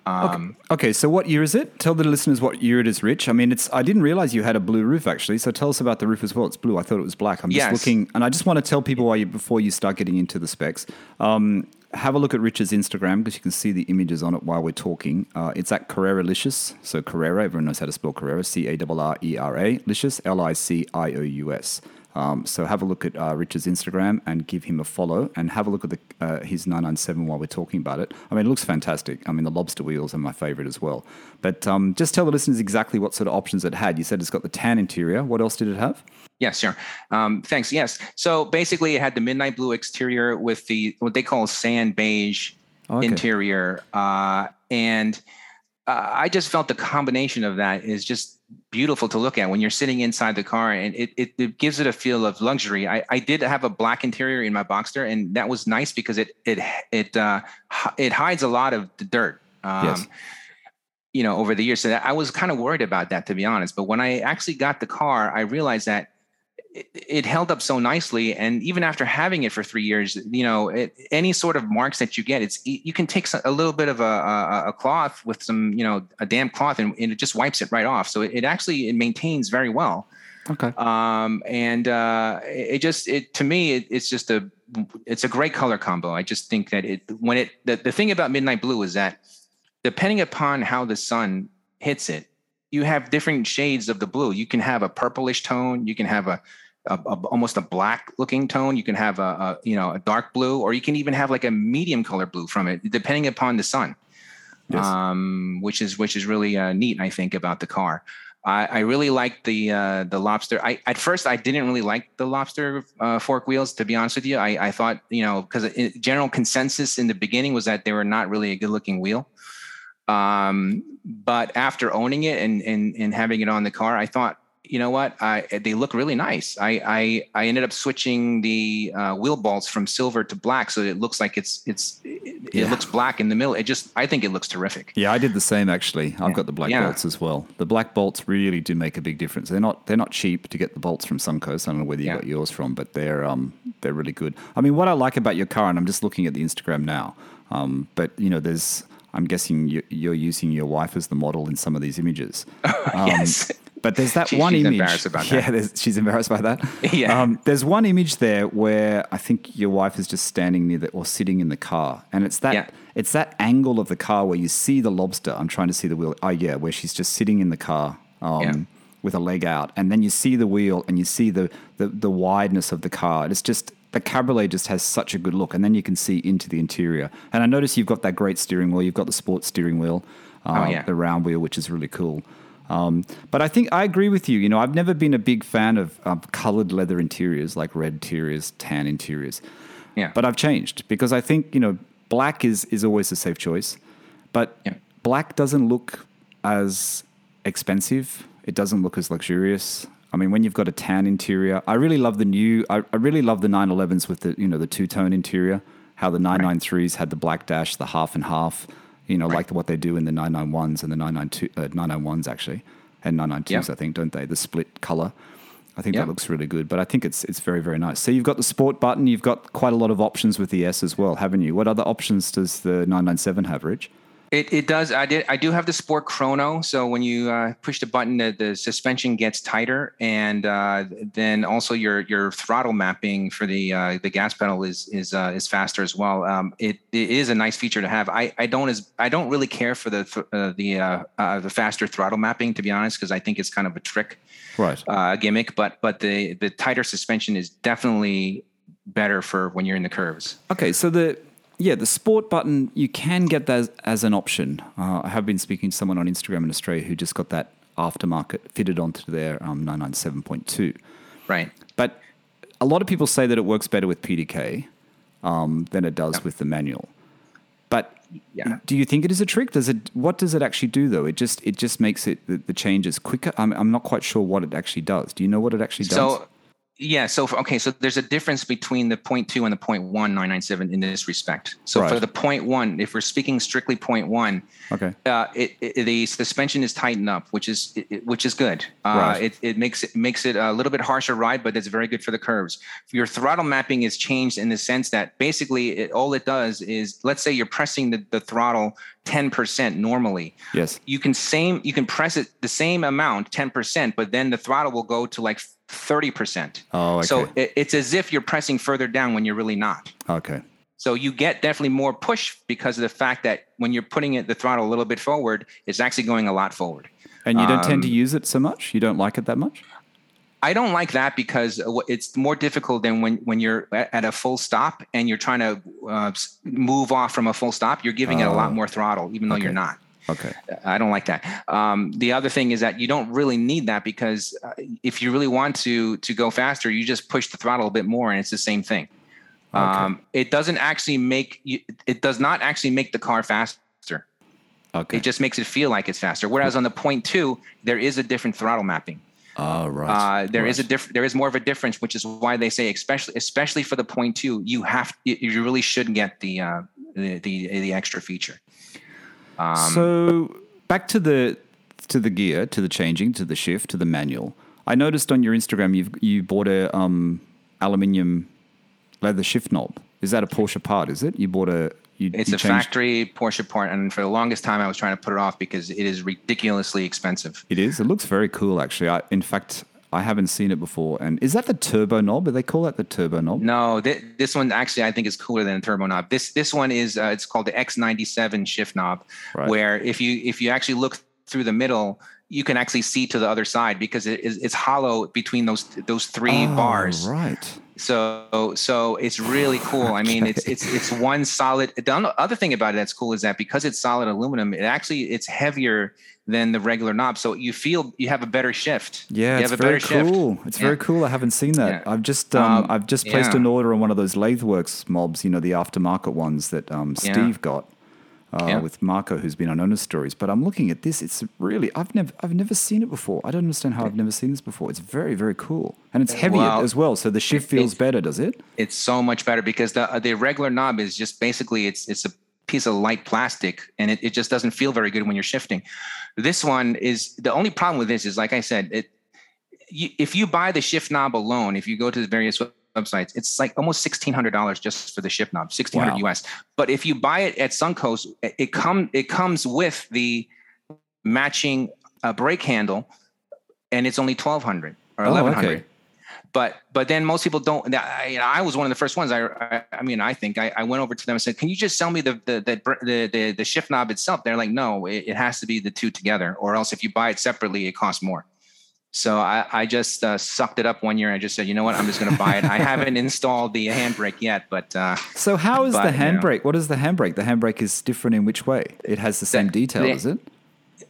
Um, okay. okay. so what year is it? Tell the listeners what year it is, Rich. I mean, it's I didn't realize you had a blue roof actually. So tell us about the roof as well. It's blue. I thought it was black. I'm just yes. looking, and I just want to tell people why you before you start getting into the specs. Um, have a look at Rich's Instagram because you can see the images on it while we're talking. Uh, it's at Carrera Licious. So Carrera, everyone knows how to spell Carrera. C A R R E R A. Licious, L I C I O U S. Um, so have a look at uh, Richard's Instagram and give him a follow, and have a look at the, uh, his 997 while we're talking about it. I mean, it looks fantastic. I mean, the lobster wheels are my favorite as well. But um, just tell the listeners exactly what sort of options it had. You said it's got the tan interior. What else did it have? Yes, sure. Um, thanks. Yes. So basically, it had the midnight blue exterior with the what they call sand beige okay. interior, uh, and uh, I just felt the combination of that is just beautiful to look at when you're sitting inside the car and it, it, it, gives it a feel of luxury. I, I did have a black interior in my Boxster and that was nice because it it it uh, it hides a lot of the dirt. Um, yes. You know, over the years, so I was kind of worried about that to be honest. But when I actually got the car, I realized that it, held up so nicely and even after having it for three years you know it, any sort of marks that you get it's you can take a little bit of a, a, a cloth with some you know a damp cloth and, and, it just wipes it right off. So it, it actually it maintains very well. Okay. Um, and uh, it just it to me it's just a it's a great color combo. I just think that it when it the, the thing about midnight blue is that depending upon how the sun hits it you have different shades of the blue. You can have a purplish tone. You can have a, a, a almost a black looking tone. You can have a, a, you know a dark blue, or you can even have like a medium color blue from it, depending upon the sun. Yes. Um, which is which is really uh, neat, I think, about the car. I, I really like the uh, the lobster. I at first I didn't really like the lobster uh, fork wheels. To be honest with you, I, I thought you know because general consensus in the beginning was that they were not really a good looking wheel. Um, but after owning it and, and, and having it on the car, I thought, you know what? I, they look really nice. I, I, I ended up switching the uh, wheel bolts from silver to black, so it looks like it's it's it, yeah. looks black in the middle. It just I think it looks terrific. Yeah, I did the same actually. I've yeah. got the black yeah. bolts as well. The black bolts really do make a big difference. They're not they're not cheap to get the bolts from Suncoast. I don't know whether you got yours from, but they're um they're really good. I mean, what I like about your car, and I'm just looking at the Instagram now. Um, but you know, there's I'm guessing you're using your wife as the model in some of these images. Um, yes. But there's that she, one she's image. Embarrassed about yeah, she's embarrassed by that. yeah. Um, there's one image there where I think your wife is just standing near the, or sitting in the car, and it's that yeah. it's that angle of the car where you see the lobster. I'm trying to see the wheel. Oh yeah, where she's just sitting in the car. Um, yeah. With a leg out, and then you see the wheel, and you see the, the the wideness of the car. It's just the cabriolet just has such a good look, and then you can see into the interior. And I notice you've got that great steering wheel. You've got the sports steering wheel, uh, oh, yeah. the round wheel, which is really cool. Um, but I think I agree with you. You know, I've never been a big fan of colored leather interiors like red interiors, tan interiors. Yeah. But I've changed because I think you know black is is always a safe choice, but yeah. black doesn't look as expensive. It doesn't look as luxurious. I mean, when you've got a tan interior, I really love the new. I, I really love the 911s with the you know the two tone interior. How the 993s had the black dash, the half and half. You know, right. like what they do in the 991s and the 992 uh, 991s actually, and 992s yep. I think, don't they? The split color. I think yep. that looks really good, but I think it's it's very very nice. So you've got the sport button. You've got quite a lot of options with the S as well, haven't you? What other options does the 997 have, Rich? It, it does. I did. I do have the Sport Chrono. So when you uh, push the button, the, the, suspension gets tighter, and uh, then also your your throttle mapping for the uh, the gas pedal is is uh, is faster as well. Um, it, it is a nice feature to have. I, I don't as I don't really care for the th- uh, the uh, the faster throttle mapping to be honest, because I think it's kind of a trick, right? A gimmick. But but the the tighter suspension is definitely better for when you're in the curves. Okay, so the yeah, the sport button, you can get that as, as an option. Uh, I have been speaking to someone on Instagram in Australia who just got that aftermarket fitted onto their um, 997.2. Right. But a lot of people say that it works better with PDK um, than it does with the manual. But yeah. do you think it is a trick? Does it? What does it actually do though? It just it just makes it the, the changes quicker. I'm I'm not quite sure what it actually does. Do you know what it actually does? So yeah. So for, okay, so there's a difference between the 0.2 and the 0.1 997 in this respect. So Right. for the 0.1, if we're speaking strictly 0.1, Okay. uh, it, it, the suspension is tightened up, which is it- which is good. Uh, Right. it, it makes it makes it a little bit harsher ride, but it's very good for the curves. Your throttle mapping is changed in the sense that basically it, all it does is, let's say you're pressing the, the throttle 10% normally. Yes. You can same you can press it the same amount 10%, but then the throttle will go to like 30%. Oh, okay. So it, it's as if you're pressing further down when you're really not. okay. So you get definitely more push because of the fact that when you're putting it the throttle a little bit forward, it's actually going a lot forward. And you don't tend to Um, use it so much? You don't like it that much? I don't like that because it's more difficult than when when you're at a full stop and you're trying to uh, move off from a full stop. You're giving it a Oh. lot more throttle, even though Okay. you're not. Okay. I don't like that. Um, the other thing is that you don't really need that because uh, if you really want to to go faster, you just push the throttle a bit more, and it's the same thing. Um, it doesn't actually make you, it does not actually make the car faster. Okay. It just makes it feel like it's faster. Whereas on the point two, there is a different throttle mapping. oh, right. Uh, there is right. a different. There is more of a difference, which is why they say, especially especially for the point two, you have you, you really should get the uh, the, the the extra feature. Um, so back to the to the gear, to the changing, to the shift, to the manual. I noticed on your Instagram you've you bought a um, aluminium leather shift knob. Is that a Porsche part? Is it? You bought a you, It's you a changed- factory Porsche part, and for the longest time, I was trying to put it off because it is ridiculously expensive. It is. It looks very cool, actually. I, in fact, I haven't seen it before. And is that the turbo knob? Do they call that the turbo knob? No, th- this one actually I think is cooler than a turbo knob. This this one is uh, it's called the X97 shift knob, Right. where if you if you actually look through the middle, you can actually see to the other side because it is it's hollow between those those three Oh, bars. Right. So so it's really cool. I mean, it's it's it's one solid. The other thing about it that's cool is that because it's solid aluminum, it actually it's heavier than the regular knob. So you feel you have a better shift. Yeah, you it's have a very better shift. cool. It's very cool. I haven't seen that. Yeah. I've just um, Um, I've just placed yeah. an order on one of those LatheWorks mobs. You know, the aftermarket ones that um, Yeah. Steve got uh, Yeah. with Marco, who's been on Owner Stories. But I'm looking at this. It's really I've never I've never seen it before. I don't understand how I've never seen this before. It's very very cool, and it's heavier Well, as well. So the shift feels better, does it? It's so much better because the the regular knob is just basically it's it's a piece of light plastic and it, it just doesn't feel very good when you're shifting. This one is the only problem with this is like I said, it you, if you buy the shift knob alone, if you go to the various websites, it's like almost sixteen hundred dollars just for the shift knob, sixteen hundred Wow. US. But if you buy it at Suncoast, it, come it comes with the matching uh, brake handle, and it's only twelve hundred or Oh, eleven okay. But but then most people don't. I, you know, I was one of the first ones. I I, I mean, I think I, I went over to them and said, "Can you just sell me the the the the, the, the shift knob itself?" They're like, "No, it, it has to be the two together, or else if you buy it separately, it costs more." So I, I just uh, sucked it up one year. I just said, you know what, I'm just going to buy it. I haven't installed the handbrake yet, but uh, So how is the But, you know. handbrake? What is the handbrake? The handbrake is different in which way? It has the same The- detail, the- is it?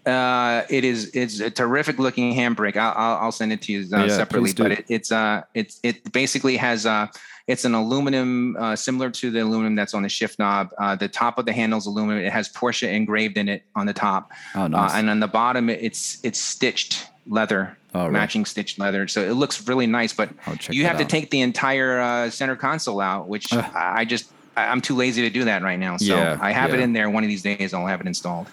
Uh, it is it's a terrific looking handbrake. I'll, I'll, I'll send it to you uh, Yeah, separately, but it, it's uh it's it basically has uh it's an aluminum uh, similar to the aluminum that's on the shift knob. Uh, the top of the handle is aluminum. It has Porsche engraved in it on the top, Oh, nice. uh, and on the bottom it's it's stitched leather. Oh, right. matching stitched leather, so it looks really nice. But you have to take the entire uh, center console out, which I just I'm too lazy to do that right now. So Yeah, I have it in there. One of these days, I'll have it installed.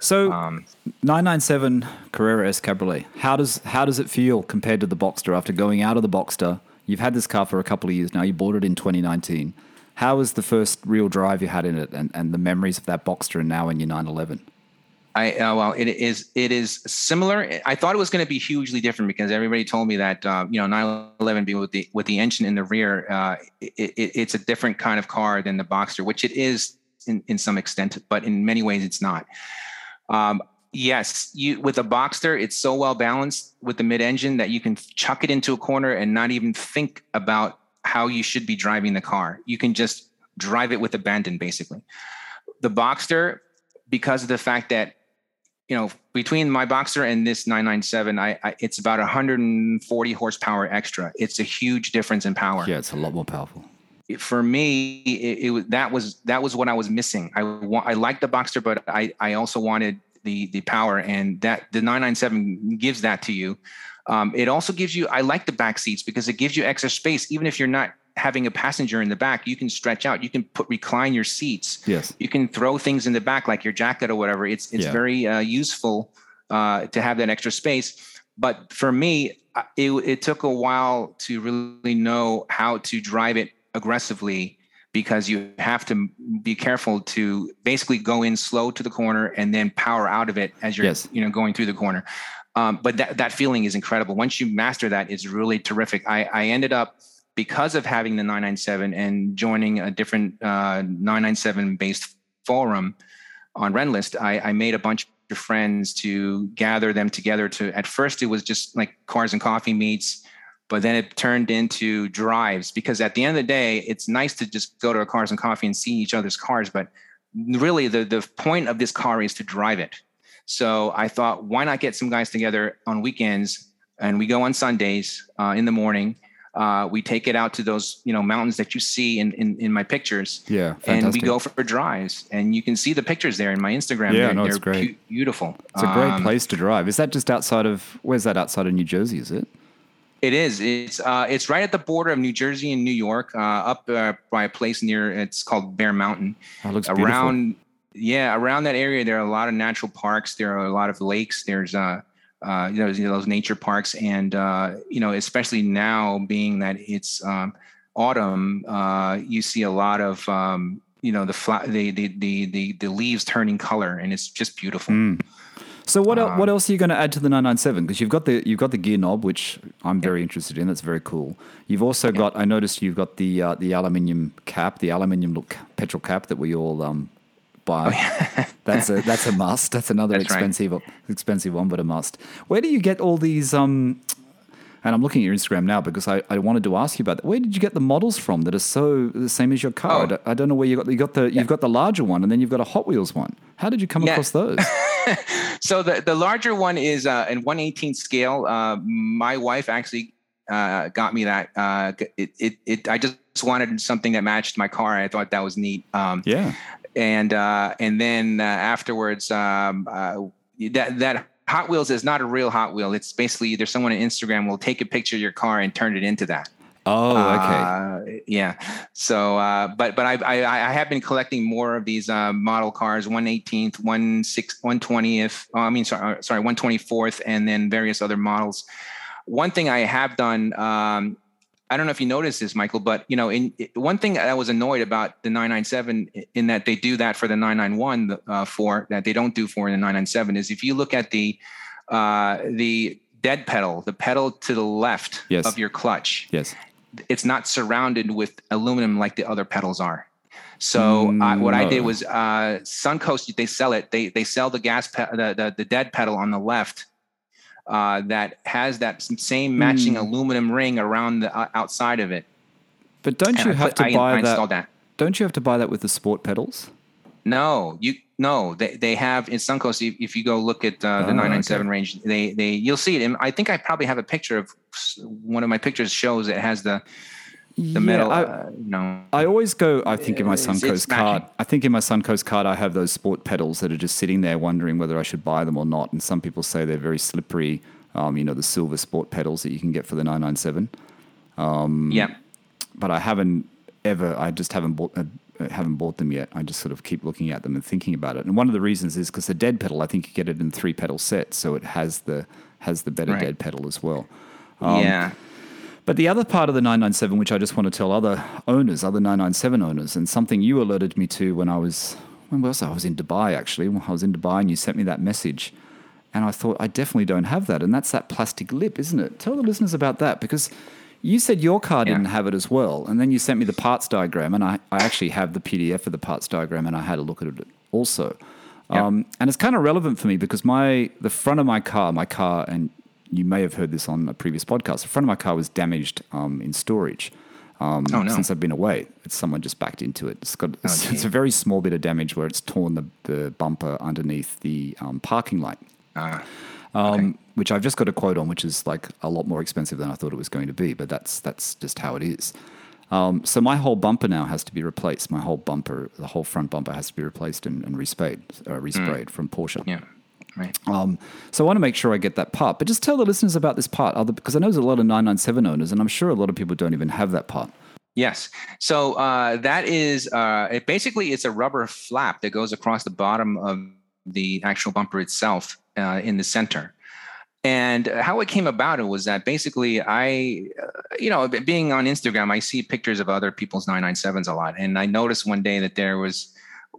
So Um, 997 Carrera S Cabriolet. How does how does it feel compared to the Boxster after going out of the Boxster? You've had this car for a couple of years now. You bought it in 2019. How was the first real drive you had in it, and, and the memories of that Boxster, and now in your 911? I uh, well, it is it is similar. I thought it was going to be hugely different because everybody told me that uh, you know 911 being with the with the engine in the rear, uh, it, it, it's a different kind of car than the Boxster, which it is in, in some extent, but in many ways it's not. Um, yes, you with a Boxster, it's so well balanced with the mid engine that you can chuck it into a corner and not even think about how you should be driving the car. You can just drive it with abandon, basically. The Boxster, because of the fact that you know, between my Boxer and this 997, I, I it's about 140 horsepower extra. It's a huge difference in power. Yeah, it's a lot more powerful. For me, it, it was that was that was what I was missing. I want I liked the Boxer, but I I also wanted the the power, and that the 997 gives that to you. Um, it also gives you. I like the back seats because it gives you extra space, even if you're not having a passenger in the back. You can stretch out. You can put recline your seats. Yes. You can throw things in the back like your jacket or whatever. It's it's Yeah. very uh, useful uh, to have that extra space. But for me, it, it took a while to really know how to drive it aggressively because you have to be careful to basically go in slow to the corner and then power out of it as you're Yes. you know going through the corner. Um, but that that feeling is incredible. Once you master that, it's really terrific. I, I ended up because of having the 997 and joining a different uh, 997 based forum on Rennlist, I, I made a bunch of friends to gather them together to at first it was just like cars and coffee meets but then it turned into drives because at the end of the day it's nice to just go to a cars and coffee and see each other's cars but really the, the point of this car is to drive it so i thought why not get some guys together on weekends and we go on sundays uh, in the morning uh, we take it out to those you know mountains that you see in, in, in my pictures Yeah. fantastic. and we go for drives and you can see the pictures there in my instagram Yeah, they're, no, it's great. beau- beautiful It's a great Um, place to drive. Is that just outside of where's that outside of New Jersey? Is it? It is. It's uh, it's right at the border of New Jersey and New York, uh, up uh, by a place near. It's called Bear Mountain. That looks beautiful. Around, yeah, around that area, there are a lot of natural parks. There are a lot of lakes. There's uh, uh, you know, you know, those nature parks, and uh, you know, especially now, being that it's um, autumn, uh, you see a lot of um, you know the, fla- the, the the the the leaves turning color, and it's just beautiful. Mm. So what el- Um, what else are you going to add to the 997? Because you've got the you've got the gear knob, which I'm very interested in. That's very cool. You've also got I noticed you've got the uh, the aluminium cap, the aluminium look petrol cap that we all um, buy. that's a that's a must. That's another That's right. expensive expensive one, but a must. Where do you get all these? Um, and I'm looking at your Instagram now because I, I wanted to ask you about that. Where did you get the models from that are so the same as your car? I Oh. don't- I, don't know where you got you got the you've got the larger one and then you've got a Hot Wheels one. How did you come Yeah. across those? so the, the larger one is uh, in 118 scale. Uh, my wife actually uh, got me that. Uh, it, it, it, I just wanted something that matched my car. I thought that was neat. Um, yeah. and uh, and then uh, afterwards, um, uh, that that Hot Wheels is not a real Hot Wheel. It's basically either someone on Instagram will take a picture of your car and turn it into that. Oh, okay. Uh, yeah. So, uh, but but I, I I have been collecting more of these uh, model cars, 118th, 16, 120th. Oh, I mean, sorry, sorry, 124th, and then various other models. One thing I have done. Um, I don't know if you noticed this, Michael, but you know, in one thing I was annoyed about the 997 in that they do that for the 991 uh, for that they don't do for the 997 is if you look at the uh, the dead pedal, the pedal to the left Yes. of your clutch, yes. it's not surrounded with aluminum like the other pedals are. So I, what I did was uh, Suncoast. They sell it. They they sell the gas pe- the, the the dead pedal on the left uh, that has that same matching Hmm. aluminum ring around the uh, outside of it. But don't And you I have put- to I, buy I that? that. Don't you have to buy that with the sport pedals? No, you no. They they have in Suncoast. If, if you go look at uh, the Oh, 997 range, they they you'll see it. And I think I probably have a picture of one of my pictures shows it has the the metal. I, uh, you know, I always go. I think in my Suncoast card. I think in my Suncoast card, I have those sport pedals that are just sitting there, wondering whether I should buy them or not. And some people say they're very slippery. Um, you know, the silver sport pedals that you can get for the 997. yeah. But I haven't ever. I just haven't bought. Uh, haven't bought them yet. I just sort of keep looking at them and thinking about it. And one of the reasons is because the dead pedal, I think you get it in three pedal sets, so it has the has the better Right. dead pedal as well. yeah. But the other part of the 997, which I just want to tell other owners, other 997 owners, and something you alerted me to when I was, when was I? I was in Dubai actually. I was in Dubai and you sent me that message. And I thought, I definitely don't have that. And that's that plastic lip, isn't it? Tell the listeners about that because you said your car Yeah. didn't have it as well. And then you sent me the parts diagram, and I, I actually have the PDF of the parts diagram, and I had a look at it also. Yeah. Um, and it's kind of relevant for me because my the front of my car, my car, and you may have heard this on a previous podcast. The front of my car was damaged um, in storage. Um, Oh, no. Since I've been away, it's someone just backed into it. It's got it's, Oh, it's a very small bit of damage where it's torn the, the bumper underneath the um, parking light, Uh, um, which I've just got a quote on, which is like a lot more expensive than I thought it was going to be. But that's that's just how it is. Um, so my whole bumper now has to be replaced. My whole bumper, the whole front bumper, has to be replaced and, and resprayed, uh, resprayed from Porsche. yeah. Right. Um, so I want to make sure I get that part. But just tell the listeners about this part, other, because I know there's a lot of 997 owners, and I'm sure a lot of people don't even have that part. Yes. So uh, that is uh, it basically it's a rubber flap that goes across the bottom of the actual bumper itself uh, in the center. And how it came about it was that basically I, uh, you know, being on Instagram, I see pictures of other people's 997s a lot, and I noticed one day that there was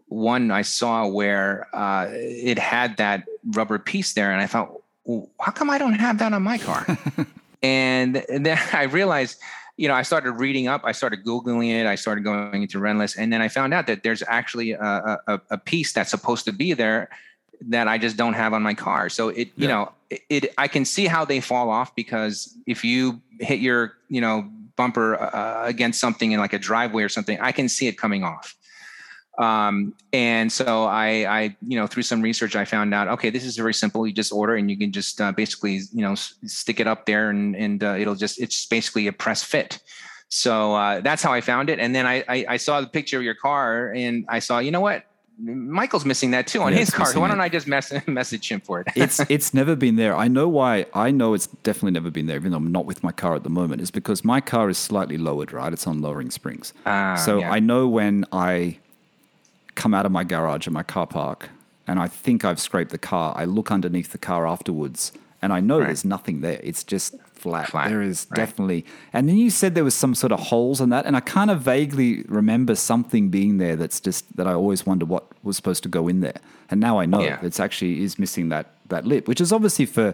one I saw where uh, it had that rubber piece there, and I thought, well, how come I don't have that on my car? and, then I realized you know, I started reading up, I started Googling it, I started going into Rennlist, and then I found out that there's actually a, a, a, piece that's supposed to be there that I just don't have on my car. So it, yeah. you know, it, it, I can see how they fall off because if you hit your, you know, bumper uh, against something in like a driveway or something, I can see it coming off. Um, and so I, I, you know, through some research, I found out, okay, this is very simple. You just order and you can just uh, basically, you know, s- stick it up there and, and uh, it'll just, it's basically a press fit. So uh, that's how I found it. And then I, I, I, saw the picture of your car and I saw, you know what? Michael's missing that too on yeah, his car. So why don't I just mess, message him for it? it's it's never been there. I know why. I know it's definitely never been there, even though I'm not with my car at the moment. Is because my car is slightly lowered, right? It's on lowering springs. Ah, so yeah. I know when I come out of my garage in my car park and I think I've scraped the car, I look underneath the car afterwards and I know right. there's nothing there. It's just flat. flat. There is right. definitely. And then you said there was some sort of holes in that, and I kind of vaguely remember something being there. That's just that I always wonder what was supposed to go in there, and now I know yeah. it's actually is missing that that lip, which is obviously for.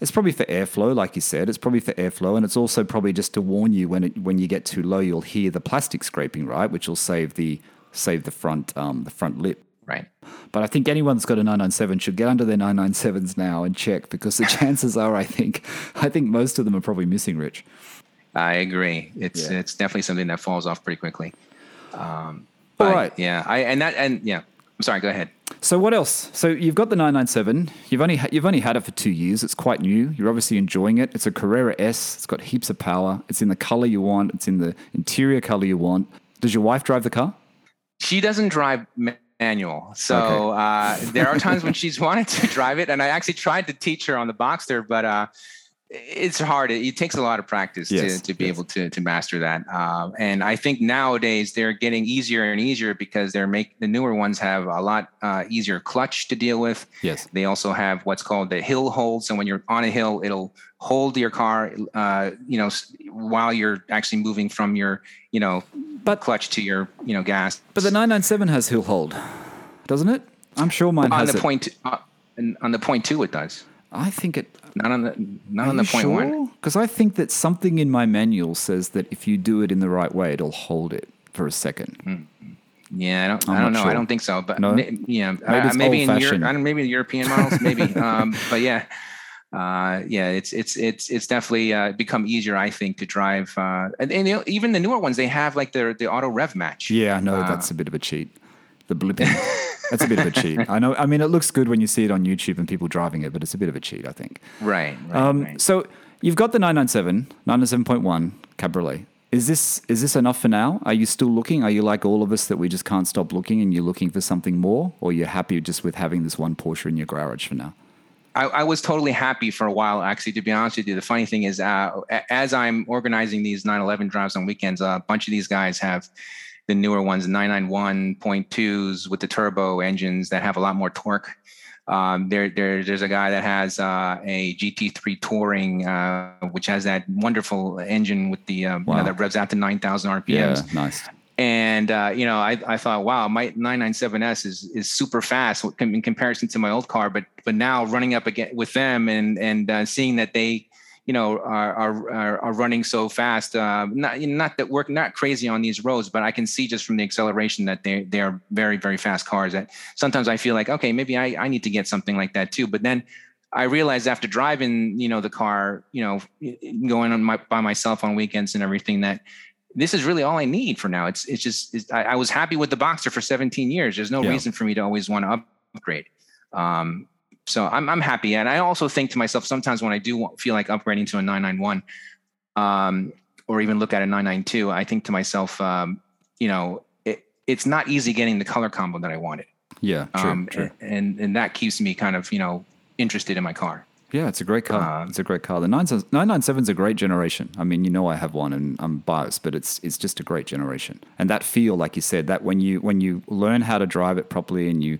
It's probably for airflow, like you said. It's probably for airflow, and it's also probably just to warn you when it when you get too low, you'll hear the plastic scraping, right? Which will save the save the front um, the front lip. Right. But I think anyone that's got a 997 should get under their 997s now and check because the chances are, I think, I think most of them are probably missing. Rich. I agree. It's yeah. it's definitely something that falls off pretty quickly. Um, All right. Yeah. I and that and yeah. I'm sorry. Go ahead. So what else? So you've got the 997. You've only you've only had it for two years. It's quite new. You're obviously enjoying it. It's a Carrera S. It's got heaps of power. It's in the color you want. It's in the interior color you want. Does your wife drive the car? She doesn't drive manual. So okay. uh, there are times when she's wanted to drive it, and I actually tried to teach her on the Boxster, but uh, it's hard. It, it, takes a lot of practice yes, to, to be yes. able to, to master that. Um, and I think nowadays they're getting easier and easier because they're make the newer ones have a lot uh, easier clutch to deal with. Yes. They also have what's called the hill hold. So when you're on a hill, it'll hold your car, uh, you know, while you're actually moving from your, you know, but clutch to your, you know, gas. But the 997 has hill hold, doesn't it? I'm sure mine on has the it. point. Uh, on the point two, it does. I think it. Not on the not on the point sure? one. Because I think that something in my manual says that if you do it in the right way, it'll hold it for a second. Mm. Yeah, I don't. I'm I do not know. Sure. I don't think so. But no? yeah, maybe, uh, maybe in Europe, maybe the European models, maybe. um, but yeah, uh, yeah, it's it's it's it's definitely uh, become easier, I think, to drive. Uh, and, and you know, even the newer ones, they have like the the auto rev match. Yeah, no, uh, that's a bit of a cheat. The blipping. That's a bit of a cheat. I know. I mean, it looks good when you see it on YouTube and people driving it, but it's a bit of a cheat, I think. Right. right, um, right. So you've got the 997, 997.1 Cabriolet. Is this is this enough for now? Are you still looking? Are you like all of us that we just can't stop looking and you're looking for something more, or you're happy just with having this one Porsche in your garage for now? I, I, was totally happy for a while, actually, to be honest with you. The funny thing is, uh, as I'm organizing these 911 drives on weekends, uh, a bunch of these guys have the newer ones, 991.2s with the turbo engines that have a lot more torque. Um, there, there, there's a guy that has uh, a GT3 Touring, uh, which has that wonderful engine with the um, wow. you know, that revs out to 9,000 RPMs. Yeah, nice. And uh, you know, I, I thought, wow, my 997S is is super fast in comparison to my old car. But but now running up again with them and and uh, seeing that they you know are are are running so fast. Uh, not not that we're not crazy on these roads, but I can see just from the acceleration that they they are very very fast cars. That sometimes I feel like okay, maybe I I need to get something like that too. But then I realized after driving you know the car, you know, going on my by myself on weekends and everything that this is really all I need for now. It's it's just it's, I, I, was happy with the Boxster for 17 years. There's no yeah. reason for me to always want to upgrade. Um, so I'm I'm happy, and I also think to myself sometimes when I do feel like upgrading to a 991, um, or even look at a 992, I think to myself, um, you know, it, it's not easy getting the color combo that I wanted. Yeah, true, um, true. And and that keeps me kind of you know interested in my car. Yeah, it's a great car. Uh, it's a great car. The 997 is a great generation. I mean, you know, I have one and I'm biased, but it's it's just a great generation. And that feel, like you said, that when you when you learn how to drive it properly and you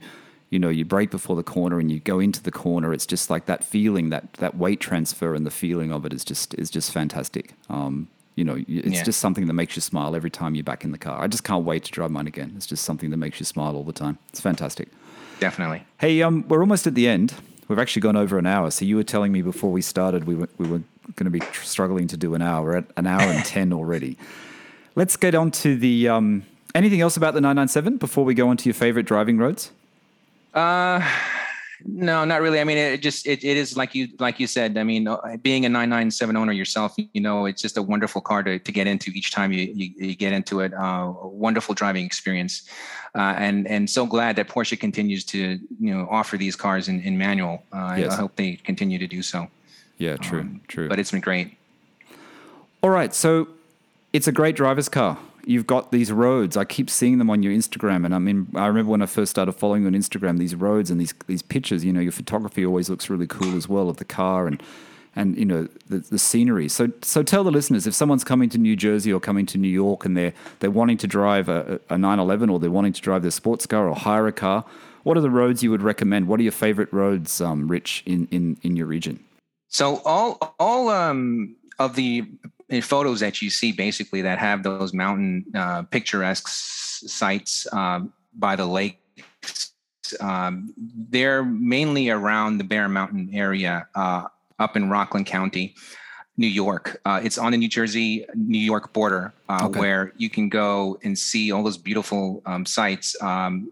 you know you brake before the corner and you go into the corner, it's just like that feeling, that that weight transfer and the feeling of it is just is just fantastic. Um, you know, it's yeah. just something that makes you smile every time you're back in the car. I just can't wait to drive mine again. It's just something that makes you smile all the time. It's fantastic. Definitely. Hey, um, we're almost at the end. We've actually gone over an hour. So you were telling me before we started we were, we were going to be struggling to do an hour. We're at an hour and 10 already. Let's get on to the. Um, anything else about the 997 before we go on to your favorite driving roads? Uh, no, not really. I mean, it just it, it is like you like you said. I mean, uh, being a 997 owner yourself, you know, it's just a wonderful car to, to get into each time you you, you get into it. Uh, a wonderful driving experience, uh, and and so glad that Porsche continues to you know offer these cars in, in manual. Uh, yes. I, I, hope they continue to do so. Yeah, true, um, true. But it's been great. All right, so it's a great driver's car you've got these roads. I keep seeing them on your Instagram, and I mean, I remember when I first started following you on Instagram, these roads and these these pictures. You know, your photography always looks really cool as well of the car and and you know the, the scenery. So so tell the listeners if someone's coming to New Jersey or coming to New York and they're they're wanting to drive a, a 911 or they're wanting to drive their sports car or hire a car. What are the roads you would recommend? What are your favorite roads, um, Rich, in, in, in your region? So all all um, of the photos that you see basically that have those mountain uh, picturesque sites um, by the lake um, they're mainly around the bear mountain area uh, up in rockland county new york uh, it's on the new jersey new york border uh, okay. where you can go and see all those beautiful um, sites um,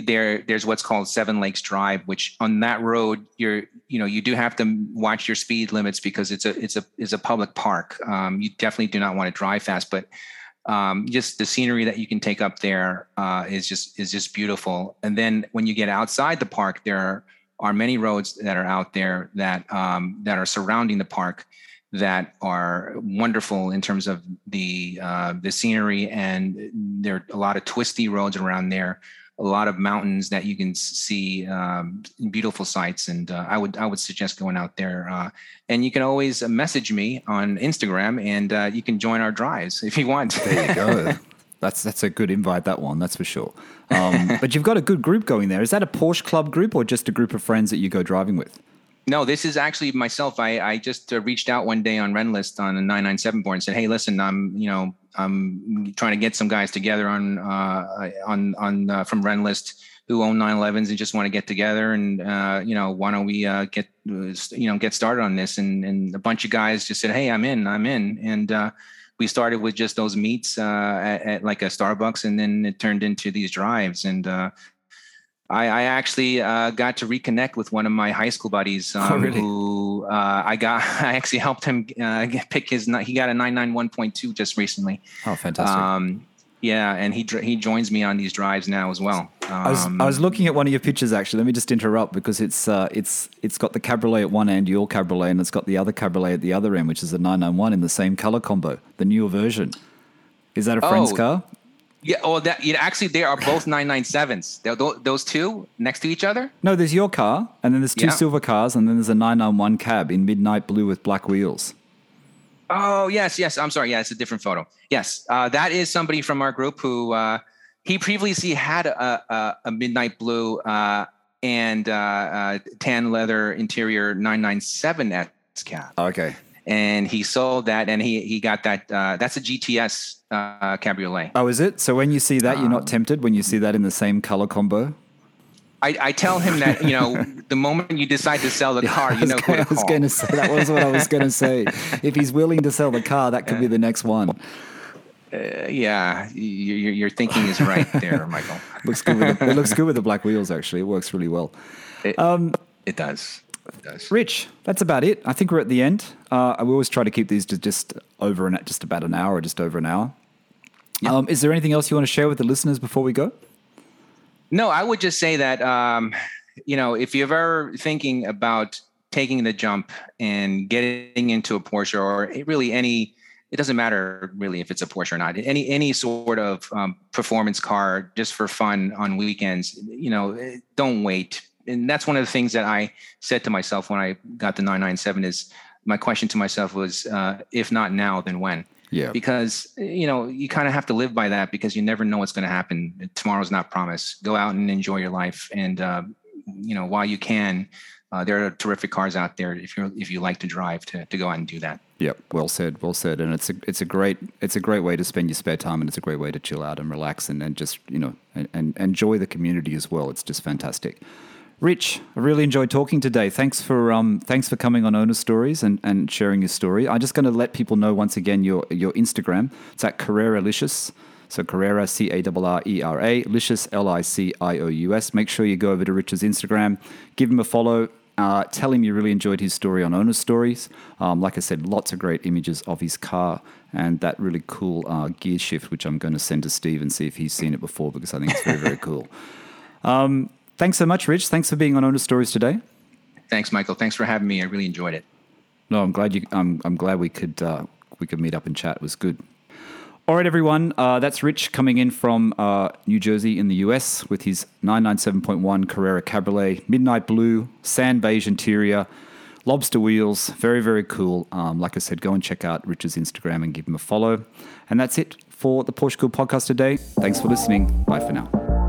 there there's what's called Seven Lakes Drive, which on that road you're you know you do have to watch your speed limits because it's a it's a it's a public park. Um, you definitely do not want to drive fast, but um, just the scenery that you can take up there uh, is just is just beautiful. And then when you get outside the park, there are, are many roads that are out there that um, that are surrounding the park that are wonderful in terms of the uh, the scenery, and there are a lot of twisty roads around there a lot of mountains that you can see um, beautiful sights and uh, i would i would suggest going out there uh, and you can always message me on instagram and uh, you can join our drives if you want. There you go. That's that's a good invite that one that's for sure. Um, but you've got a good group going there. Is that a porsche club group or just a group of friends that you go driving with no, this is actually myself. I, I just uh, reached out one day on Rennlist on a 997 board and said, "Hey, listen, I'm you know I'm trying to get some guys together on uh, on on uh, from Rennlist who own 911s and just want to get together and uh, you know why don't we uh, get you know get started on this?" And and a bunch of guys just said, "Hey, I'm in, I'm in," and uh, we started with just those meets at, at, like a Starbucks, and then it turned into these drives and I, I actually uh, got to reconnect with one of my high school buddies um, oh, really? who uh, I got. I actually helped him uh, pick his. He got a nine nine one point two just recently. Oh, fantastic! Um, yeah, and he he joins me on these drives now as well. Um, I, was, I was looking at one of your pictures actually. Let me just interrupt because it's uh, it's it's got the cabriolet at one end, your cabriolet, and it's got the other cabriolet at the other end, which is a nine nine one in the same color combo, the newer version. Is that a friend's oh, car? Yeah, well, that you know, actually they are both 997s. They're, those two next to each other. No, there's your car, and then there's two yeah. silver cars, and then there's a 991 cab in midnight blue with black wheels. Oh yes, yes. I'm sorry. Yeah, it's a different photo. Yes, uh, that is somebody from our group who uh, he previously had a, a, a midnight blue uh, and uh, uh, tan leather interior 997 S cab. Okay and he sold that and he he got that uh, that's a GTS uh, cabriolet. Oh, is it? So when you see that, you're not um, tempted when you see that in the same color combo. I, I tell him that you know the moment you decide to sell the car, you know going, I was going to say that was what I was going to say. If he's willing to sell the car, that could be the next one. Uh, yeah, your, your thinking is right there, Michael. looks good. With the, it looks good with the black wheels. Actually, it works really well. It, um, it does. Rich, that's about it. I think we're at the end. Uh, we always try to keep these to just over an just about an hour or just over an hour. Yep. Um, is there anything else you want to share with the listeners before we go? No, I would just say that um, you know if you're ever thinking about taking the jump and getting into a Porsche or really any it doesn't matter really if it's a Porsche or not. Any any sort of um, performance car just for fun on weekends. You know, don't wait and that's one of the things that I said to myself when I got the 997 is my question to myself was, uh, if not now, then when? Yeah. Because you know you kind of have to live by that because you never know what's going to happen. Tomorrow's not promised. Go out and enjoy your life, and uh, you know while you can, uh, there are terrific cars out there if you if you like to drive to, to go out and do that. Yep, well said, well said. And it's a it's a great it's a great way to spend your spare time, and it's a great way to chill out and relax, and, and just you know and, and enjoy the community as well. It's just fantastic. Rich, I really enjoyed talking today. Thanks for um, thanks for coming on Owner Stories and, and sharing your story. I'm just going to let people know once again your your Instagram. It's at Carrera Licious. So Carrera, C A R R E R A, Licious, L I C I O U S. Make sure you go over to Rich's Instagram, give him a follow, uh, tell him you really enjoyed his story on Owner Stories. Um, like I said, lots of great images of his car and that really cool uh, gear shift, which I'm going to send to Steve and see if he's seen it before because I think it's very, very cool. Um, Thanks so much, Rich. Thanks for being on Owner Stories today. Thanks, Michael. Thanks for having me. I really enjoyed it. No, I'm glad you. I'm, I'm glad we could uh, we could meet up and chat. It was good. All right, everyone. Uh, that's Rich coming in from uh, New Jersey in the US with his 997.1 Carrera Cabriolet, midnight blue, sand beige interior, lobster wheels. Very, very cool. Um, like I said, go and check out Rich's Instagram and give him a follow. And that's it for the Porsche Cooled podcast today. Thanks for listening. Bye for now.